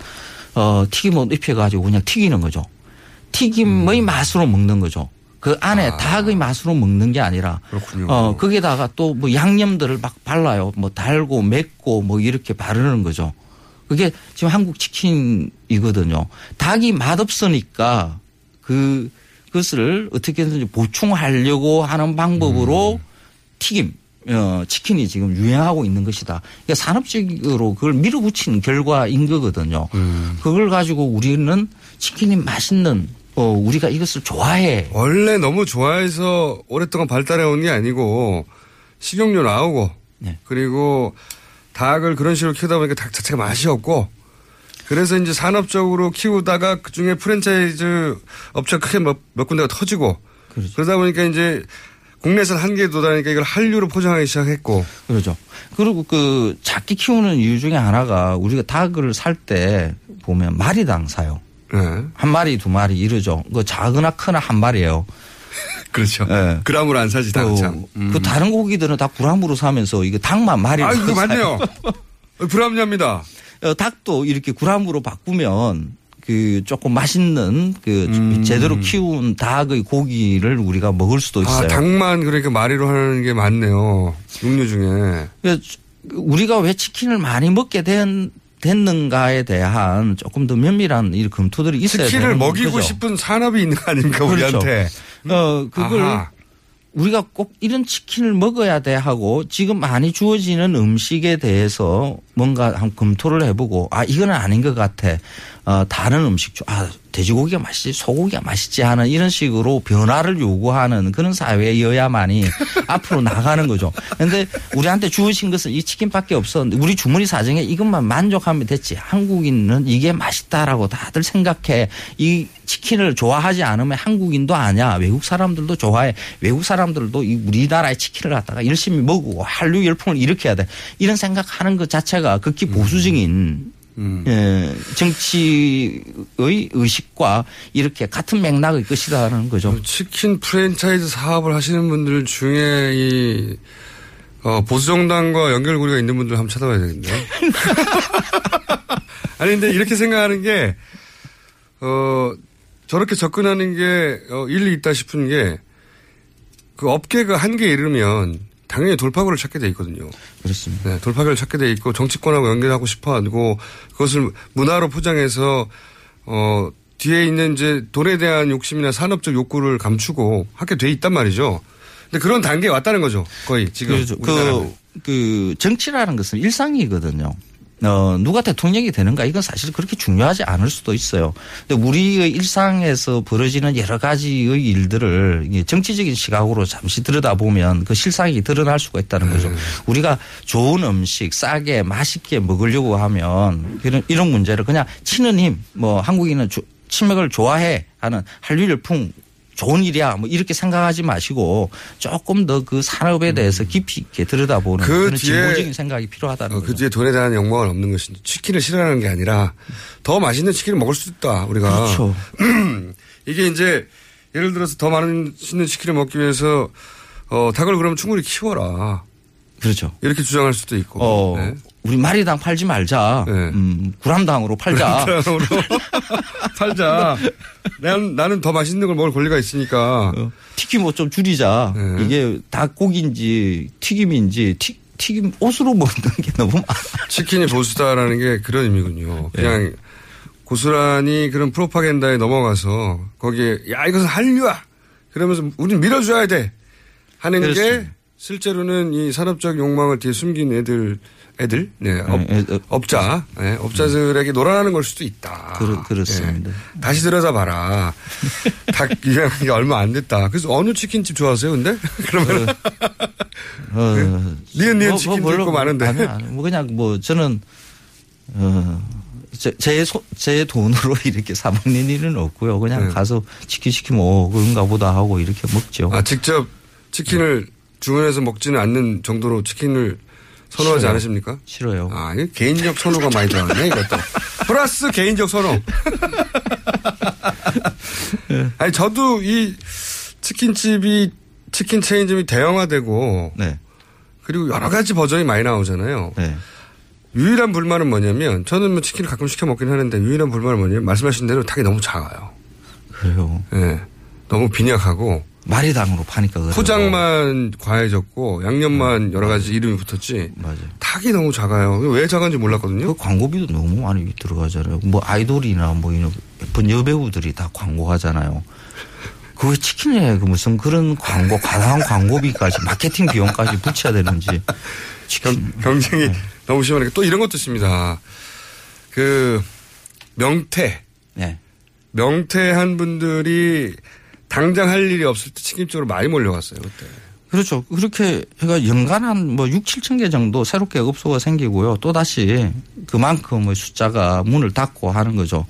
Speaker 12: 어, 튀김옷 입혀가지고 그냥 튀기는 거죠. 튀김의
Speaker 7: 음.
Speaker 12: 맛으로 먹는 거죠. 그 안에 닭의 맛으로 먹는 게 아니라
Speaker 7: 아. 그렇군요.
Speaker 12: 어, 거기다가 또 뭐 양념들을 막 발라요. 뭐 달고 맵고 뭐 이렇게 바르는 거죠. 그게 지금 한국 치킨이거든요. 닭이 맛없으니까 그, 그것을 어떻게든지 보충하려고 하는 방법으로 튀김, 어, 치킨이 지금 유행하고 있는 것이다. 그러니까 산업적으로 그걸 밀어붙인 결과인 거거든요. 그걸 가지고 우리는 치킨이 맛있는 어, 우리가 이것을 좋아해.
Speaker 7: 원래 너무 좋아해서 오랫동안 발달해 온 게 아니고 식용유 나오고
Speaker 12: 네.
Speaker 7: 그리고 닭을 그런 식으로 키우다 보니까 닭 자체가 맛이 없고 그래서 이제 산업적으로 키우다가 그 중에 프랜차이즈 업체가 크게 몇, 몇 군데가 터지고
Speaker 12: 그렇죠.
Speaker 7: 그러다 보니까 이제 국내에서는 한계에 도달하니까 이걸 한류로 포장하기 시작했고
Speaker 12: 그러죠. 그리고 그 작게 키우는 이유 중에 하나가 우리가 닭을 살 때 보면 마리당 사요.
Speaker 7: 네.
Speaker 12: 한 마리 두 마리 이러죠. 그 작으나 크나 한 마리예요.
Speaker 7: 그렇죠.
Speaker 12: 예.
Speaker 7: 그람으로 안 사지 당장.
Speaker 12: 어, 그 다른 고기들은 다 그람으로 사면서 이게 닭만 마리로
Speaker 7: 아, 이거. 맞네요. 불합리합니다.
Speaker 12: 어, 닭도 이렇게 그람으로 바꾸면 그 조금 맛있는 그 제대로 키운 닭의 고기를 우리가 먹을 수도
Speaker 7: 아,
Speaker 12: 있어요.
Speaker 7: 닭만 그러니까 마리로 하는 게 많네요. 육류 중에.
Speaker 12: 그래서 우리가 왜 치킨을 많이 먹게 된 됐는가에 대한 조금 더 면밀한 이 검토들이 있어야
Speaker 7: 치킨을
Speaker 12: 되는
Speaker 7: 먹이고
Speaker 12: 거죠.
Speaker 7: 싶은 산업이 있는 거 아닙니까,
Speaker 12: 그렇죠.
Speaker 7: 우리한테.
Speaker 12: 어, 그걸
Speaker 7: 아하.
Speaker 12: 우리가 꼭 이런 치킨을 먹어야 돼 하고 지금 많이 주어지는 음식에 대해서 뭔가 한 검토를 해보고 아 이거는 아닌 것 같아. 어, 다른 음식 중, 아 돼지고기가 맛있지 소고기가 맛있지 하는 이런 식으로 변화를 요구하는 그런 사회여야만이 앞으로 나가는 거죠. 그런데 우리한테 주어진 것은 이 치킨밖에 없었는데 우리 주머니 사정에 이것만 만족하면 됐지. 한국인은 이게 맛있다라고 다들 생각해. 이 치킨을 좋아하지 않으면 한국인도 아니야. 외국 사람들도 좋아해. 외국 사람들도 이 우리나라의 치킨을 갖다가 열심히 먹고 한류 열풍을 일으켜야 돼. 이런 생각하는 것 자체가 극히 보수적인 예, 정치의 의식과 이렇게 같은 맥락의 것이라는 거죠.
Speaker 7: 치킨 프랜차이즈 사업을 하시는 분들 중에 이 어, 보수정당과 연결고리가 있는 분들 한번 찾아봐야 되겠네요. 아니 근데 이렇게 생각하는 게 어, 저렇게 접근하는 게 어, 일리 있다 싶은 게 그 업계가 한계에 이르면 당연히 돌파구를 찾게 돼 있거든요.
Speaker 12: 그렇습니다.
Speaker 7: 네, 돌파구를 찾게 돼 있고 정치권하고 연결하고 싶어 하고 그것을 문화로 포장해서 어 뒤에 있는 이제 돈에 대한 욕심이나 산업적 욕구를 감추고 하게 돼 있단 말이죠. 근데 그런 단계에 왔다는 거죠. 거의 지금
Speaker 12: 그렇죠.
Speaker 7: 우리나라는.
Speaker 12: 그, 그 정치라는 것은 일상이거든요. 어, 누가 대통령이 되는가 이건 사실 그렇게 중요하지 않을 수도 있어요. 근데 우리의 일상에서 벌어지는 여러 가지의 일들을 정치적인 시각으로 잠시 들여다보면 그 실상이 드러날 수가 있다는 거죠.
Speaker 7: 네.
Speaker 12: 우리가 좋은 음식 싸게 맛있게 먹으려고 하면 이런, 이런 문제를 그냥 치는 힘, 뭐 한국인은 주- 치맥을 좋아해 하는 한류 열풍 좋은 일이야 뭐 이렇게 생각하지 마시고 조금 더 그 산업에 대해서 깊이 있게 들여다보는
Speaker 7: 그
Speaker 12: 그런
Speaker 7: 뒤에-
Speaker 12: 진보적인 생각이 필요하다는
Speaker 7: 어,
Speaker 12: 거죠.
Speaker 7: 그 뒤에 돈에 대한 욕망은 없는 것인지 치킨을 싫어하는 게 아니라 더 맛있는 치킨을 먹을 수 있다 우리가
Speaker 12: 그렇죠.
Speaker 7: 이게 이제 예를 들어서 더 맛있는 치킨을 먹기 위해서 어, 닭을 그러면 충분히 키워라
Speaker 12: 그렇죠.
Speaker 7: 이렇게 주장할 수도 있고
Speaker 12: 어,
Speaker 7: 네.
Speaker 12: 우리 마리당 팔지 말자. 음, 구람당으로 팔자.
Speaker 7: 구람당으로 팔자. 난, 나는 더 맛있는 걸 먹을 권리가 있으니까.
Speaker 12: 튀김 옷 좀 줄이자.
Speaker 7: 네.
Speaker 12: 이게 닭고기인지 튀김인지 튀, 튀김 옷으로 먹는 게 너무 많아.
Speaker 7: 치킨이 보수다라는 게 그런 의미군요. 그냥 고스란히 그런 프로파간다에 넘어가서 거기에 야 이것은 한류야. 그러면서 우린 밀어줘야 돼 하는 게
Speaker 12: 그렇습니다.
Speaker 7: 실제로는 이 산업적 욕망을 뒤에 숨긴 애들 애들 네, 업,
Speaker 12: 네, 어,
Speaker 7: 업자 네, 업자들에게 놀아나는 걸 수도 있다.
Speaker 12: 그렇, 그렇습니다.
Speaker 7: 네. 다시 들여다봐라. 닭 유행한 게 얼마 안 됐다. 그래서 어느 치킨집 좋아하세요, 근데? 그러면
Speaker 12: 어,
Speaker 7: 니은 니은
Speaker 12: 뭐,
Speaker 7: 치킨도
Speaker 12: 뭐 별로
Speaker 7: 있고 많은데.
Speaker 12: 아니, 아니, 뭐 그냥 뭐 저는 어, 제, 제, 소, 제 돈으로 이렇게 사 먹는 일은 없고요. 그냥
Speaker 7: 네.
Speaker 12: 가서 치킨 시키면 어, 그런가 보다 하고 이렇게 먹죠.
Speaker 7: 아, 직접 치킨을 주문해서 먹지는 않는 정도로 치킨을 선호하지
Speaker 12: 싫어요.
Speaker 7: 않으십니까?
Speaker 12: 싫어요.
Speaker 7: 아, 이 개인적 선호가 많이 들어갔네, 이것도. 플러스 개인적 선호. 아니, 저도 이 치킨집이 치킨 체인점이 대형화되고
Speaker 12: 네.
Speaker 7: 그리고 여러 가지 버전이 많이 나오잖아요.
Speaker 12: 네.
Speaker 7: 유일한 불만은 뭐냐면 저는 뭐 치킨을 가끔 시켜 먹긴 하는데 유일한 불만은 뭐냐면 말씀하신 대로 닭이 너무 작아요.
Speaker 12: 그래요.
Speaker 7: 예. 너무 빈약하고
Speaker 12: 마리당으로 파니까 그래요.
Speaker 7: 포장만 과해졌고 양념만 여러 가지 이름이 붙었지.
Speaker 12: 네. 맞아요.
Speaker 7: 닭이 너무 작아요. 왜 작은지 몰랐거든요.
Speaker 12: 그 광고비도 너무 많이 들어가잖아요. 뭐 아이돌이나 뭐 이런 예쁜 여배우들이 다 광고하잖아요. 그 왜 치킨에 그 무슨 그런 광고 과다한 광고비까지 마케팅 비용까지 붙여야 되는지
Speaker 7: 경, 경쟁이 너무 심하니까 또 이런 것도 있습니다. 그 명태.
Speaker 12: 네.
Speaker 7: 명태한 분들이 당장 할 일이 없을 때 치킨집으로 많이 몰려갔어요 그때.
Speaker 12: 그렇죠. 그렇게 해가 연간 한 뭐 6, 7천 개 정도 새롭게 업소가 생기고요. 또 다시 그만큼의 숫자가 문을 닫고 하는 거죠.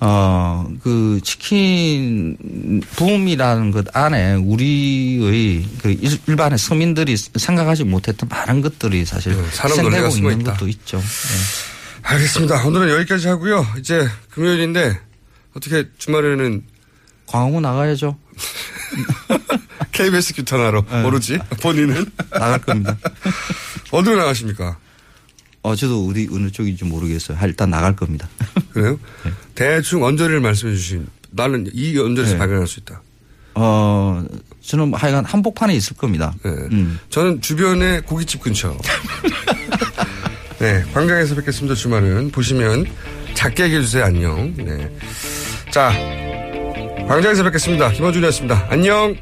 Speaker 12: 어, 그 치킨 붐이라는 것 안에 우리의 그 일- 일반의 서민들이 생각하지 못했던 많은 것들이 사실
Speaker 7: 네, 숨어
Speaker 12: 있는
Speaker 7: 있다.
Speaker 12: 것도 있죠. 네.
Speaker 7: 알겠습니다. 오늘은 여기까지 하고요. 이제 금요일인데 어떻게 주말에는
Speaker 12: 광화문 나가야죠.
Speaker 7: KBS 규탄하러 모르지 본인은
Speaker 12: 나갈 겁니다.
Speaker 7: 어디로 나가십니까?
Speaker 12: 어, 저도 어디 어느 쪽인지 모르겠어요. 하- 일단 나갈 겁니다.
Speaker 7: 그래요? 대충 언저리를 말씀해 주신 나는 이 언저리에서
Speaker 12: 네.
Speaker 7: 발견할 수 있다.
Speaker 12: 어, 저는 하여간 한복판에 있을 겁니다.
Speaker 7: 네.
Speaker 12: 음.
Speaker 7: 저는 주변에 고깃집 근처. 네, 광장에서 뵙겠습니다. 주말은 보시면 작게 얘기해 주세요. 안녕. 네. 자, 광장에서 뵙겠습니다. 김원준이었습니다. 안녕.